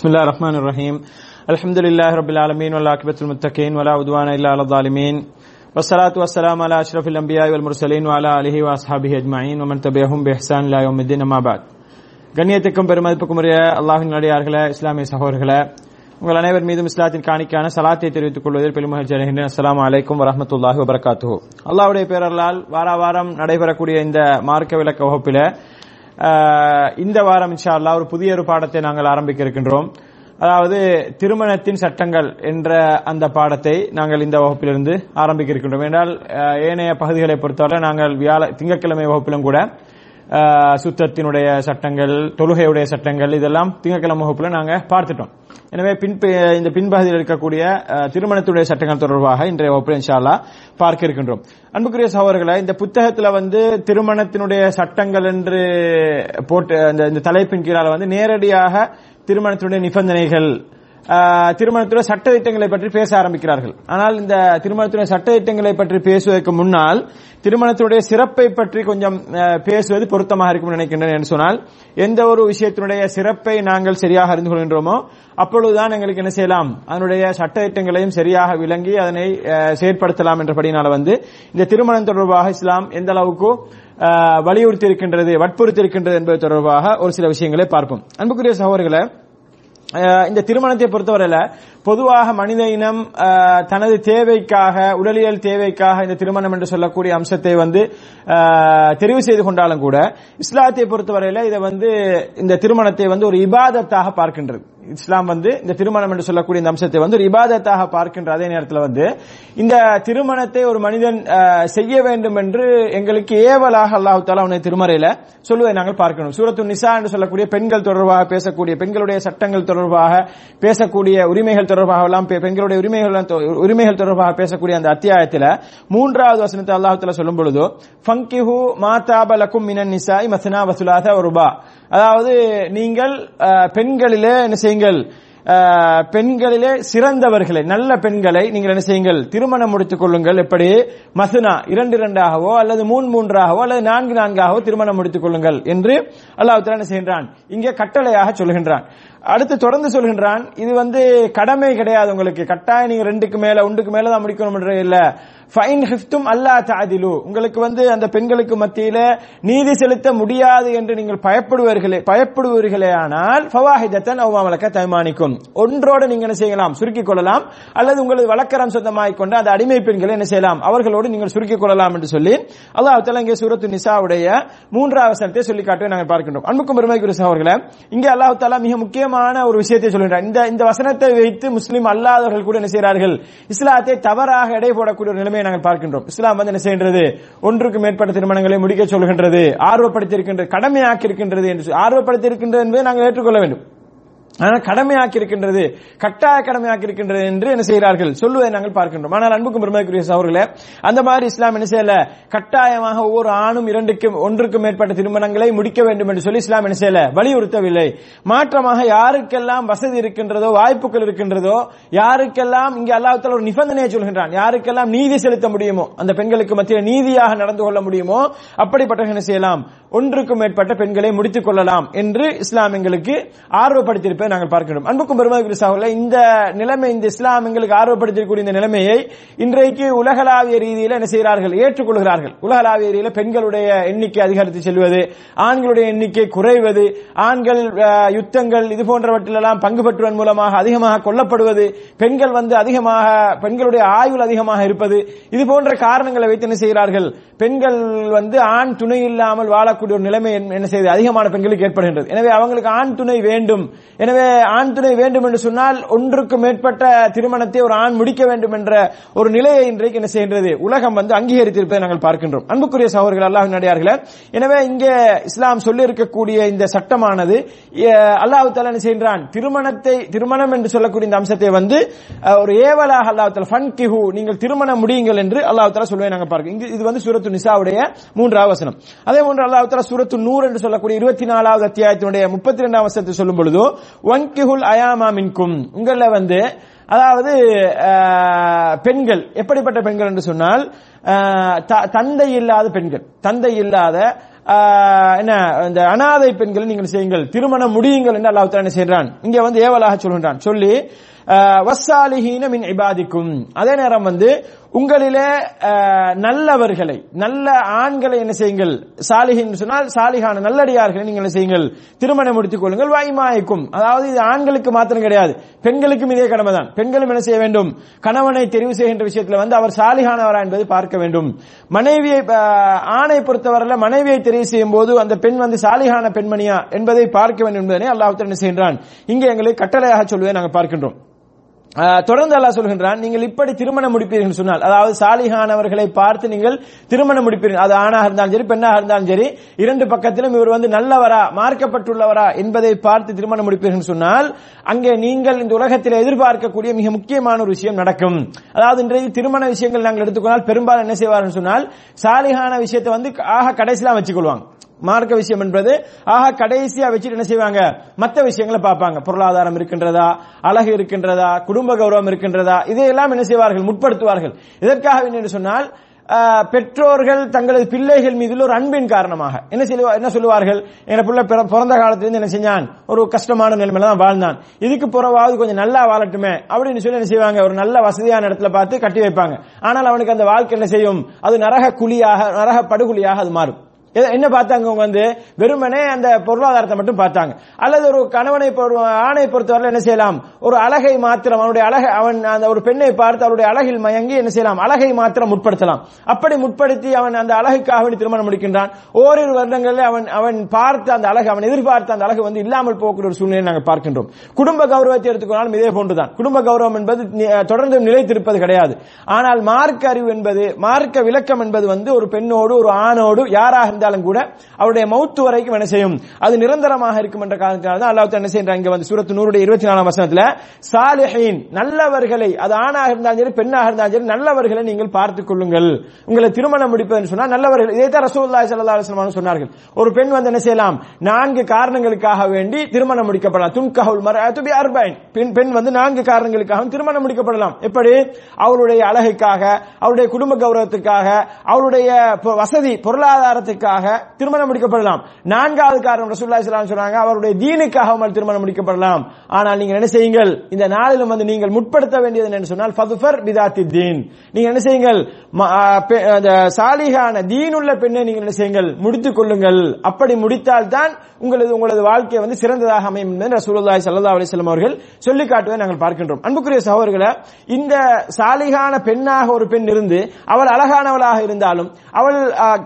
بسم الله الرحمن الرحيم الحمد لله رب العالمين والعاقبة المتقين ولا عدوان إلا على الظالمين والصلاة والسلام على أشرف الأنبياء والمرسلين وعلى آله وأصحابه أجمعين ومن تبعهم بإحسان إلى يوم الدين أما بعد கண்ணியத்துக்கும் பெருமதிப்புக்கும் உரிய அல்லாஹின் நடிகார்களே இஸ்லாமிய சகோதரர்களே உங்கள் அனைவர் மீதும் இஸ்லாத்தின் காணிக்கான சலாத்தை தெரிவித்துக் கொள்வதில் பெருமகிழ்ச்சி அடைகின்றேன் அஸ்லாம் வலைக்கும் வரமத்துல்லாஹி வபரகாத்து அல்லாவுடைய பேரர்களால் வார வாரம் நடைபெறக்கூடிய இந்த மார்க்க விளக்க வகுப்பில ஆஹ், இந்த வாரம் இன்ஷா அல்லாஹ் ஒரு புதிய ஒரு பாடத்தை நாங்கள் ஆரம்பிக்க இருக்கின்றோம். அதாவது திருமணத்தின் சட்டங்கள் என்ற அந்த பாடத்தை நாங்கள் இந்த வகுப்பிலிருந்து ஆரம்பிக்க இருக்கின்றோம். என்றால் ஏனைய பகுதிகளை பொறுத்தவரை நாங்கள் வியாழ திங்கட்கிழமை வகுப்பிலும் கூட சுத்தத்தினுடைய சட்டங்கள் தொழுகையுடைய சட்டங்கள் இதெல்லாம் திங்கட்கிழமை வகுப்புல நாங்க பார்த்துட்டோம். எனவே பின் இந்த பின்பகுதியில் இருக்கக்கூடிய திருமணத்துடைய சட்டங்கள் தொடர்பாக இன்றைய வகுப்பு இன்ஷால்லா பார்க்க இருக்கின்றோம். அன்புக்குரிய சகோதரர்களை இந்த புத்தகத்துல வந்து திருமணத்தினுடைய சட்டங்கள் என்று போட்டு அந்த இந்த தலைப்பின் கீழால வந்து நேரடியாக திருமணத்தினுடைய நிபந்தனைகள் ஆஹ், திருமணத்துடைய சட்ட திட்டங்களை பற்றி பேச ஆரம்பிக்கிறார்கள். ஆனால் இந்த திருமணத்துடைய சட்ட திட்டங்களை பற்றி பேசுவதற்கு முன்னால் திருமணத்தினுடைய சிறப்பை பற்றி கொஞ்சம் பேசுவது பொருத்தமாக இருக்கும் நினைக்கின்றேன் என்று சொன்னால் எந்த ஒரு விஷயத்தினுடைய சிறப்பை நாங்கள் சரியாக அறிந்து கொள்கின்றோமோ அப்பொழுதுதான் எங்களுக்கு என்ன செய்யலாம்? அதனுடைய சட்ட திட்டங்களையும் சரியாக விளங்கி அதனை செயற்படுத்தலாம் என்றபடினால வந்து இந்த திருமணம் தொடர்பாக இஸ்லாம் எந்த அளவுக்கு வலியுறுத்தி இருக்கின்றது வற்புறுத்தி இருக்கின்றது என்பது தொடர்பாக ஒரு சில விஷயங்களை பார்ப்போம். அன்புக்குரிய சகோதரர்களை இந்த திருமணத்தை பொறுத்தவரையில பொதுவாக மனித இனம் தனது தேவைக்காக உடலியல் தேவைக்காக இந்த திருமணம் என்று சொல்லக்கூடிய அம்சத்தை வந்து தெரிவு செய்து கொண்டாலும் கூட இஸ்லாத்தை பொறுத்தவரையில இதை வந்து இந்த திருமணத்தை வந்து ஒரு இபாதத்தாக பார்க்கின்றது. இஸ்லாம் வந்து இந்த திருமணம் என்று சொல்லக்கூடிய இந்த அம்சத்தை வந்து ஒரு இபாதத்தாக பார்க்கின்ற அதே நேரத்தில் வந்து இந்த திருமணத்தை ஒரு மனிதன் செய்ய வேண்டும் என்று எங்களுக்கு ஏவலாக அல்லாஹு தாலா அவனை திருமறையில சொல்லுவதை நாங்கள் பார்க்கணும். சூரத்து நிசா என்று சொல்லக்கூடிய பெண்கள் தொடர்பாக பேசக்கூடிய பெண்களுடைய சட்டங்கள் தொடர்பாக பேசக்கூடிய உரிமைகள் தொடர்பாக எல்லாம் பெண்களுடைய உரிமைகள் உரிமைகள் தொடர்பாக பேசக்கூடிய அந்த அத்தியாயத்தில் மூன்றாவது வசனத்தை அல்லாஹு தாலா சொல்லும் பொழுது ஃபங்கிஹு மாதாபலக்கும் மினன் நிசாய் மசனா வசுலாத ஒருபா அதாவது நீங்கள் பெண்களிலே என்ன செய்யுங்கள் பெண்களிலே சிறந்தவர்களை நல்ல பெண்களை நீங்கள் என்ன செய்யுங்கள்? திருமணம் முடித்துக் கொள்ளுங்கள். எப்படி? மசுனா இரண்டு இரண்டாகவோ அல்லது மூன்று மூன்றாகவோ அல்லது நான்கு நான்காகவோ திருமணம் முடித்துக் கொள்ளுங்கள் என்று அல்லாஹ் என்ன செய்கின்றான்? இங்கே கட்டளையாக சொல்கின்றான். அடுத்து தொடர்ந்து சொல்கின்றான் இது வந்து கடமை கிடையாது உங்களுக்கு. கட்டாயம் நீங்க ரெண்டுக்கு மேல ஒன்றுக்கு மேல தான் முடிக்கணும் இல்ல. ஃபைன் ஹிஃப்தும் அல்லா தாதிலு உங்களுக்கு வந்து அந்த பெண்களுக்கு மத்தியில நீதி செலுத்த முடியாது என்று நீங்கள் பயப்படுவீர்களே பயப்படுவீர்களே ஆனால் ஃபவாஹிதத்தன் அவ்வாமலக்க தைமானிக்கும் ஒன்றோடு நீங்க என்ன செய்யலாம்? சுருக்கிக் கொள்ளலாம். அல்லது உங்களது வழக்கரம் சொந்தமாய் கொண்டு அந்த அடிமை பெண்களை என்ன செய்யலாம்? அவர்களோடு நீங்கள் சுருக்கிக் கொள்ளலாம் என்று சொல்லி அல்லாஹ் தஆலா இங்கே சூரத்து நிசாவுடைய மூன்றாவது வசனத்தை சொல்லி காட்டுவதை நாங்கள் பார்க்கின்றோம். அன்புக்கும் பெருமைக்குரிய சகோதரர்களே இங்கே அல்லாஹ் தாலா மிக முக்கியமான ஒரு விஷயத்தை சொல்கின்றார். இந்த இந்த வசனத்தை வைத்து முஸ்லீம் அல்லாதவர்கள் கூட என்ன செய்கிறார்கள்? இஸ்லாத்தை தவறாக எடை போடக்கூடிய ஒரு நிலைமையை நாங்கள் பார்க்கின்றோம். இஸ்லாம் வந்து என்ன செய்கின்றது? ஒன்றுக்கு மேற்பட்ட திருமணங்களை முடிக்க சொல்கின்றது ஆர்வப்படுத்தி இருக்கின்றது கடமையாக்கி இருக்கின்றது என்று ஆர்வப்படுத்தி இருக்கின்றது என்பதை நாங்கள் ஏற்றுக்கொள்ள வேண்டும். கடமையாக்கி இருக்கின்றது கட்டாய கடமையாக்கி இருக்கின்றது என்று என்ன செய்கிறார்கள்? சொல்லுவதை நாங்கள் பார்க்கின்றோம். ஆனால் அன்புக்கும் பெருமைக்குரிய சகோதரர்களே அந்த மாதிரி இஸ்லாம் என்ன செய்யல? கட்டாயமாக ஒவ்வொரு ஆணும் இரண்டுக்கும் ஒன்றுக்கும் மேற்பட்ட திருமணங்களை முடிக்க வேண்டும் என்று சொல்லி இஸ்லாம் என்ன செய்யல? வலியுறுத்தவில்லை. மாற்றமாக யாருக்கெல்லாம் வசதி இருக்கின்றதோ வாய்ப்புகள் இருக்கின்றதோ யாருக்கெல்லாம் இங்கே அல்லாஹ் ஒரு நிபந்தனையை சொல்கின்றான் யாருக்கெல்லாம் நீதி செலுத்த முடியுமோ அந்த பெண்களுக்கு மத்தியில் நீதியாக நடந்து கொள்ள முடியுமோ அப்படிப்பட்ட என்ன செய்யலாம்? ஒன்றுக்கும் மேற்பட்ட பெண்களை முடித்துக் கொள்ளலாம் என்று இஸ்லாம் எங்களுக்கு ஆர்வப்படுத்தியிருப்பேன் நாங்கள் பார்க்கிறோம் அன்புக்கும் பெருமதிக்குரிய சகோதரர்களே இந்த நிலைமை இந்த இஸ்லாம் எங்களுக்கு ஆர்வப்படுத்தக்கூடிய இந்த நிலைமையை இன்றைக்கு உலகளாவிய ரீதியில் என்ன செய்கிறார்கள்? ஏற்றுக்கொள்கிறார்கள். உலகளாவிய ரீதியில் பெண்களுடைய எண்ணிக்கை அதிகரித்து செல்வது ஆண்களுடைய எண்ணிக்கை குறைவது ஆண்கள் யுத்தங்கள் இது போன்றவற்றிலெல்லாம் பங்கு பெற்றுவதன் மூலமாக அதிகமாக கொல்லப்படுவது பெண்கள் வந்து அதிகமாக பெண்களுடைய ஆயுள் அதிகமாக இருப்பது இது போன்ற காரணங்களை வைத்து என்ன செய்கிறார்கள்? பெண்கள் வந்து ஆண் துணை இல்லாமல் வாழக்கூடிய ஒரு நிலைமை என்ன செய்து அதிகமான பெண்களுக்கு ஏற்படுகின்றது. எனவே அவங்களுக்கு ஆண் துணை வேண்டும். எனவே ஆண் துணை வேண்டும் என்று சொன்னால் ஒன்றுக்கு மேற்பட்ட திருமணத்தை ஒரு ஆண் முடிக்க வேண்டும் என்ற ஒரு நிலையை இன்றைக்கு என்ன செய்கின்றது? உலகம் வந்து அங்கீகரித்திருப்பதை நாங்கள் பார்க்கின்றோம். அன்புக்குரிய சகோதரர்கள் அல்லாஹ் நடிகார்களே எனவே இங்கே இஸ்லாம் சொல்லி இருக்கக்கூடிய இந்த சட்டமானது அல்லாஹு தாலா என்ன செய்கின்றான்? திருமணத்தை திருமணம் என்று சொல்லக்கூடிய இந்த அம்சத்தை வந்து ஒரு ஏவலாக அல்லாஹ் தாலா ஃபன் கிஹு நீங்கள் திருமணம் முடியுங்கள் என்று அல்லாஹ் தாலா சொல்லுவதை நாங்கள் பார்க்கிறோம். இது வந்து சூரத்து நிசாவுடைய மூன்றாவது வசனம். அதே போன்று அல்லாஹு தாலா சூரத்து நூறு என்று சொல்லக்கூடிய இருபத்தி நாலாவது அத்தியாயத்தினுடைய முப்பத்தி இரண்டாம் வசனத்தை சொல்லும் பொழுது வன்கிஹுல் அயாமா மின்கும். உங்களில் வந்து அதாவது பெண்கள் எப்படிப்பட்ட பெண்கள் என்று சொன்னால் தந்தை இல்லாத பெண்கள். தந்தை இல்லாத என்ன இந்த அனாதை பெண்களை நீங்கள் செய்யுங்கள். திருமணம் முடியுங்கள் என்று அல்லாஹ் என்ன செய்கிறான்? இங்க வந்து ஏவலாக சொல்கின்றான். சொல்லி வசாலிஹீன மின் இபாதிக்கும். அதே நேரம் வந்து உங்களிலே நல்லவர்களை நல்ல ஆண்களை என்ன செய்யுங்கள்? சாலிஹின் சொன்னால் சாலிகான நல்லடியார்களை நீங்கள் என்ன செய்யுங்கள்? திருமணம் முடித்துக் கொள்ளுங்கள். வாய்மாய்க்கும். அதாவது இது ஆண்களுக்கு மாத்திரம் கிடையாது. பெண்களுக்கும் இதே கடமை தான் பெண்களும் என்ன செய்ய வேண்டும்? கணவனை தெரிவு செய்கின்ற விஷயத்தில் வந்து அவர் சாலிஹானவரா என்பது பார்க்க வேண்டும். மனைவியை ஆணை பொறுத்தவரையில மனைவியை தெரிவு செய்யும் போது அந்த பெண் வந்து சாலிகான பெண்மணியா என்பதை பார்க்க வேண்டும் என்பதனை அல்லாஹ் என்ன செய்கின்றான். இங்கே எங்களை கட்டளையாக சொல்வதை நாங்கள் பார்க்கின்றோம். தொடர்ந்து அல்லாஹ் சொல்கின்றான் நீங்கள் இப்படி திருமணம் முடிப்பீர்கள் சொன்னால் அதாவது சாலிகானவர்களை பார்த்து நீங்கள் திருமணம் முடிப்பீர்கள். அது ஆணாக இருந்தாலும் சரி பெண்ணாக இருந்தாலும் சரி இரண்டு பக்கத்திலும் இவர் வந்து நல்லவரா மார்க்கப்பட்டுள்ளவரா என்பதை பார்த்து திருமணம் முடிப்பீர்கள் சொன்னால் அங்கே நீங்கள் இந்த உலகத்தில் எதிர்பார்க்கக்கூடிய மிக முக்கியமான ஒரு விஷயம் நடக்கும். அதாவது இன்றைக்கு திருமண விஷயங்கள் நாங்கள் எடுத்துக்கொண்டால் பெரும்பாலும் என்ன செய்வார்கள் சொன்னால் சாலிகான விஷயத்தை வந்து ஆக கடைசிலாம் வச்சுக்கொள்வாங்க. மார்க்க விஷயம் என்பது ஆக கடைசியா வச்சுட்டு என்ன செய்வாங்க? மற்ற விஷயங்களை பார்ப்பாங்க. பொருளாதாரம் இருக்கின்றதா? அழகு இருக்கின்றதா? குடும்ப கௌரவம் இருக்கின்றதா? இதையெல்லாம் என்ன செய்வார்கள்? முற்படுத்துவார்கள். இதற்காக என்று சொன்னால் பெற்றோர்கள் தங்களது பிள்ளைகள் மீது ஒரு அன்பின் காரணமாக என்ன செய்வா என்ன சொல்லுவார்கள்? என் பிள்ளை பிற- பிறந்த காலத்திலிருந்து என்ன செஞ்சான்? ஒரு கஷ்டமான நிலைமையில தான் வாழ்ந்தான். இதுக்கு புறவாவது கொஞ்சம் நல்லா வாழட்டுமே அப்படின்னு சொல்லி என்ன செய்வாங்க? ஒரு நல்ல வசதியான இடத்துல பார்த்து கட்டி வைப்பாங்க. ஆனால் அவனுக்கு அந்த வாழ்க்கை என்ன செய்யும்? அது நரக குழியாக நரக படுகுழியாக அது மாறும். என்ன பார்த்தாங்க அவங்க வந்து? வெறுமனே அந்த பொருளாதாரத்தை மட்டும் பார்த்தாங்க. அல்லது ஒரு கணவனை ஆணை பொறுத்தவரை என்ன செய்யலாம்? ஒரு அழகை மாத்திரம் அவனுடைய அழகை அவன் அந்த ஒரு பெண்ணை பார்த்து அவருடைய அழகில் மயங்கி என்ன செய்யலாம்? அழகை மாத்திரம் முற்படுத்தலாம். அப்படி முற்படுத்தி அவன் அந்த அழகுக்காக வேண்டி திருமணம் முடிக்கின்றான். ஓரிரு வருடங்களில் அவன் அவன் பார்த்த அந்த அழகு அவன் எதிர்பார்த்த அந்த அழகு வந்து இல்லாமல் போகக்கூடிய ஒரு சூழ்நிலை நாங்கள் பார்க்கின்றோம். குடும்ப கௌரவத்தை எடுத்துக்கொண்டாலும் இதே போன்றுதான். குடும்ப கௌரவம் என்பது தொடர்ந்து நிலைத்திருப்பது கிடையாது. ஆனால் மார்க்க அறிவு என்பது மார்க்க விளக்கம் என்பது வந்து ஒரு பெண்ணோடு ஒரு ஆணோடு யாராக இருந்தாலும் கூட அவருடைய மௌத்து வரைக்கும் என்ன செய்யும்? அது நிரந்தரமாக இருக்கும் என்ற காரணத்தினால தான் அல்லாஹ் என்ன செய்யறாங்க இங்க வந்து சூரத்து நூறுடைய இருபத்தி நாலாம் வசனத்துல சாலிஹின் நல்லவர்களை அது ஆணாக இருந்தாலும் சரி பெண்ணாக இருந்தாலும் சரி நல்லவர்களை நீங்கள் பார்த்துக் கொள்ளுங்கள். உங்களை திருமணம் முடிப்பதுன்னு சொன்னா நல்லவர்கள் இதே தான் ரசூல்லா சல்லா அலைஹி சொன்னார்கள். ஒரு பெண் வந்து என்ன செய்யலாம்? நான்கு காரணங்களுக்காக வேண்டி திருமணம் முடிக்கப்படலாம். துன்கஹுல் மர்அத்து பி அர்பைன். பெண் பெண் வந்து நான்கு காரணங்களுக்காக திருமணம் முடிக்கப்படலாம். எப்படி? அவளுடைய அழகுக்காக அவருடைய குடும்ப கௌரவத்துக்காக அவருடைய வசதி பொருளாதாரத்துக்காக திருமணம் முடிக்கப்படலாம். நான்காவது காரணம் ரசூல்லா இஸ்லாம் அலைஹி சொன்னாங்க அவருடைய தீனுக்காக அவள் திருமணம் முடிக்கப்படலாம். ஆனால் நீங்கள் என்ன செய்யுங்கள்? இந்த நாளிலும் வந்து நீங்கள் முற்படுத்த வேண்டியது என்னன்னு சொன்னால் ஃபதுஃபர் பிதாத்தி தீன். நீங்க என்ன செய்யுங்கள்? அந்த சாலிகான தீனுள்ள பெண்ணை நீங்கள் என்ன செய்யுங்கள்? முடித்துக் கொள்ளுங்கள். அப்படி முடித்தால் தான் உங்களது உங்களது வாழ்க்கை வந்து சிறந்ததாக அமையும் என்று ரசூலுல்லாஹி ஸல்லல்லாஹு அலைஹி வஸல்லம் அவர்கள் சொல்லி காட்டுவதை நாங்கள் பார்க்கின்றோம். அன்புக்குரிய சகோதரர்களே இந்த சாலிகான பெண்ணாக ஒரு பெண் இருந்து அவள் அழகானவளாக இருந்தாலும் அவள்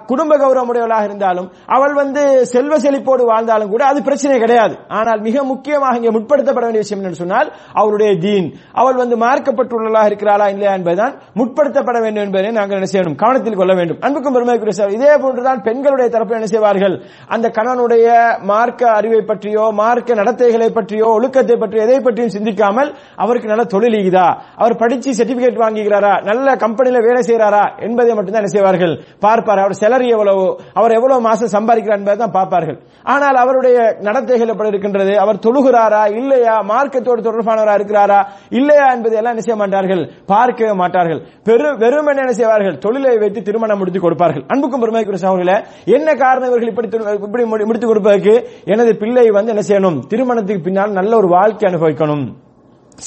குடும்ப கௌரவமுடையவளாக இருந்தாலும் அவள் வந்து செல்வ செழிப்போடு வாழ்ந்தாலும் கூட அது பிரச்சனை கிடையாது. ஆனால் மிக முக்கியமாக இங்கே முற்படுத்தப்பட வேண்டிய விஷயம் என்று சொன்னால் அவளுடைய தீன். அவள் வந்து மார்க்கப்பட்டுள்ளதாக இருக்கிறாளா இல்லையா என்பதுதான் முற்படுத்தப்பட வேண்டும் என்பதை நாங்கள் என்ன செய்யணும் கவனத்தில் கொள்ள வேண்டும். அன்புக்கும் பெருமைக்குரிய சகோதரர், இதே போன்றுதான் பெண்களுடைய தரப்பு என்ன செய்வார்கள்? அந்த கணவனுடைய மார்க்க அறிவை பற்றியோ மார்க்க நடத்தைகளை பற்றியோ ஒழுக்கத்தை பற்றியோ எதை பற்றியும் சிந்திக்காமல் அவருக்கு நல்ல தொழில் ஈகுதா? அவர் படிச்சு சர்டிபிகேட் வாங்குகிறாரா? நல்ல கம்பெனில வேலை செய்யறாரா என்பதை மட்டும்தான் என்ன செய்வார்கள்? பார்ப்பார். அவர் செலரி எவ்வளவு? அவர் எவ்வளவு மாசம் சம்பாதிக்கிறார் என்பதை தான் பார்ப்பார்கள். ஆனால் அவருடைய நடத்தைகள் எப்படி இருக்கின்றது? அவர் தொழுகிறாரா? இல்லையா? மார்க்கத்தோடு தொடர்பானவரா இருக்கிறாரா? இல்லையா என்பதை எல்லாம் என்ன செய்ய மாட்டார்கள்? பார்க்கவே மாட்டார்கள். பெரு வெறும் என்ன செய்வார்கள்? தொழிலை வைத்து திருமணம் முடித்து கொடுப்பார்கள். அன்புக்கும் பெருமைக்குரிய சகோதரர்களே என்ன காரணம் இவர்கள் இப்படி இப்படி முடி- முடித்து கொடுப்பதற்கு? எனது பிள்ளை வந்து என்ன செய்யணும்? திருமணத்துக்கு பின்னால் நல்ல ஒரு வாழ்க்கை அனுபவிக்கணும்.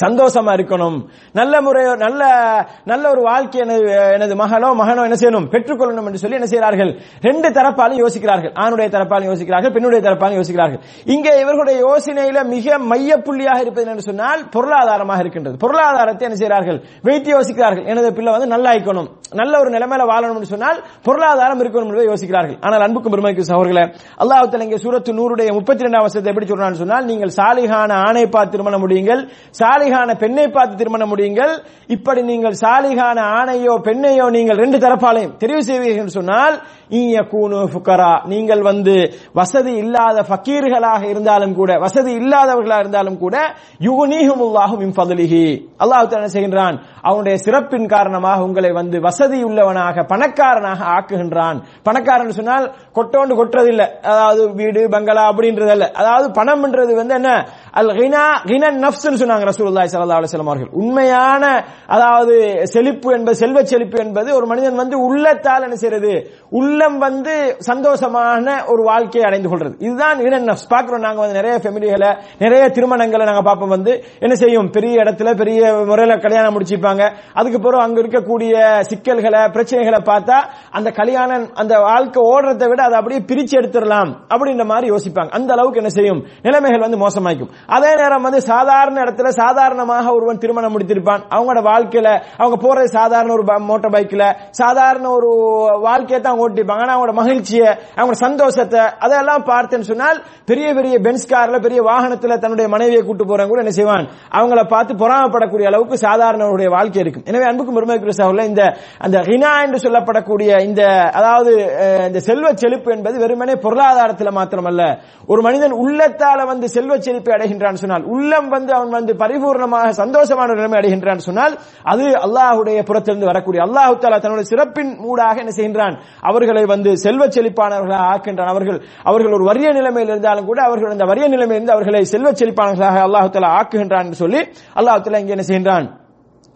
சந்தோஷமா இருக்கணும். நல்ல முறையோ நல்ல நல்ல ஒரு வாழ்க்கை எனது எனது மகனோ மகனோ என்ன செய்யணும்? பெற்றுக்கொள்ளணும் என்று சொல்லி என்ன செய்கிறார்கள்? ரெண்டு தரப்பாலும் யோசிக்கிறார்கள். ஆணுடைய தரப்பாலும் யோசிக்கிறார்கள் பெண்ணுடைய தரப்பாலும் யோசிக்கிறார்கள். இங்கே இவர்களுடைய யோசனையில மிக மைய புள்ளியாக இருப்பது என்று சொன்னால் பொருளாதாரமாக இருக்கின்றது. பொருளாதாரத்தை என்ன செய்கிறார்கள்? வைத்து யோசிக்கிறார்கள். எனது பிள்ளை வந்து நல்லா இருக்கணும் நல்ல ஒரு நிலைமையில வாழணும் என்று சொன்னால் பொருளாதாரம் இருக்கணும் என்பதை யோசிக்கிறார்கள். ஆனால் அன்புக்கும் பெருமைக்கு சகோதரர்களே அல்லாஹ் இங்கே சூரத்து நூறுடைய முப்பத்தி ரெண்டாம் வருஷத்தை எப்படி சொல்றான்னு சொன்னால் நீங்கள் சாலிகான ஆணை பார்த்து திருமணம் முடியுங்கள். சாலிகான பெண்ணை பார்த்து திருமணம் முடியுங்கள். இப்படி நீங்கள் சாலிகான ஆணையோ பெண்ணையோ நீங்கள் ரெண்டு தரப்பாலையும் தெரிவு செய்வீர்கள் சொன்னால் ஃபுகரா நீங்கள் வந்து வசதி இல்லாத ஃபக்கீர்களாக இருந்தாலும் கூட வசதி இல்லாதவர்களாக இருந்தாலும் கூட யுகுனீஹுமுல்லாஹு உள்ளாகும் ஃபதுலிஹி. அல்லாஹ் என்ன செய்கின்றான்? அவனுடைய சிறப்பின் காரணமாக உங்களை வந்து வசதி உள்ளவனாக பணக்காரனாக ஆக்குகின்றான். பணக்காரன் சொன்னால் கொட்டோண்டு கொட்டுறதில்லை. அதாவது வீடு பங்களா அப்படின்றதல்ல. அதாவது பணம்ன்றது வந்து என்ன? அல் ஹினா கினன் நஃப்ஸ்னு சொன்னாங்க ரசூலுல்லாஹி ஸல்லல்லாஹு அலைஹி வஸல்லம் அவர்கள். உண்மையான அதாவது செழிப்பு என்பது செல்வ செழிப்பு என்பது ஒரு மனிதன் வந்து உள்ளத்தால் என்ன செய்யறது? உள்ளம் வந்து சந்தோஷமான ஒரு வாழ்க்கையை அடைந்து கொள்றது. இதுதான் கினன் நஃப்ஸ் பார்க்கிறோம் நாங்க வந்து நிறைய ஃபெமிலிகளை நிறைய திருமணங்களை நாங்க பார்ப்போம் வந்து என்ன செய்யும்? பெரிய இடத்துல பெரிய முறையில கல்யாணம் முடிச்சிருப்பாங்க அதுக்கு பிறகு அங்க இருக்கக்கூடிய சிக்கல்களை பிரச்சனைகளை பார்த்தா அந்த கல்யாணம் அந்த வாழ்க்கை ஓடுறதை விட அதை அப்படியே பிரிச்சு எடுத்துடலாம் அப்படின்ற மாதிரி யோசிப்பாங்க. அந்த அளவுக்கு என்ன செய்யும்? நிலைமைகள் வந்து மோசமாக்கும் அதே நேரம் வந்து சாதாரண இடத்துல சாதாரணமாக ஒருவன் திருமணம் முடித்திருப்பான். அவங்களோட வாழ்க்கையில அவங்க போறது சாதாரண ஒரு மோட்டார் பைக்ல சாதாரண ஒரு வாழ்க்கையை தான் ஓட்டி ஆனா அவங்களோட மகிழ்ச்சியை அவங்களோட சந்தோஷத்தை அதெல்லாம் பார்த்தேன்னு சொன்னால் பெரிய பெரிய பென்ஸ் கார்ல பெரிய வாகனத்துல தன்னுடைய மனைவியை கூட்டு போறவங்க கூட என்ன செய்வான் அவங்கள பார்த்து பொறாமப்படக்கூடிய அளவுக்கு சாதாரணவருடைய வாழ்க்கை இருக்கும். எனவே அன்புக்கு பெருமைக்குரிய சகோதரர்களே, இந்த அந்த ஹினா என்று சொல்லப்படக்கூடிய இந்த அதாவது இந்த செல்வ செழிப்பு என்பது வெறுமனே பொருளாதாரத்தில் மாத்திரமல்ல. ஒரு மனிதன் உள்ளத்தால வந்து செல்வ செழிப்பை அடைகின்றான் சொன்னால் உள்ளம் வந்து அவன் வந்து பரிபூர்ணமாக சந்தோஷமான நிலைமை அடைகின்றான் சொன்னால் அது அல்லாஹுடைய புறத்திலிருந்து வரக்கூடிய அல்லாஹு தாலா தன்னுடைய சிறப்பின் மூடாக என்ன செய்கின்றான்? அவர்களை வந்து செல்வ செழிப்பானவர்களாக ஆக்கின்றான். அவர்கள் அவர்கள் ஒரு வறிய நிலைமையில் இருந்தாலும் கூட அவர்கள் அந்த வறிய நிலைமையிலிருந்து அவர்களை செல்வ செழிப்பானவர்களாக அல்லாஹு தாலா ஆக்குகின்றான் என்று சொல்லி அல்லாஹு தாலா இங்கே என்ன செய்கின்றான்?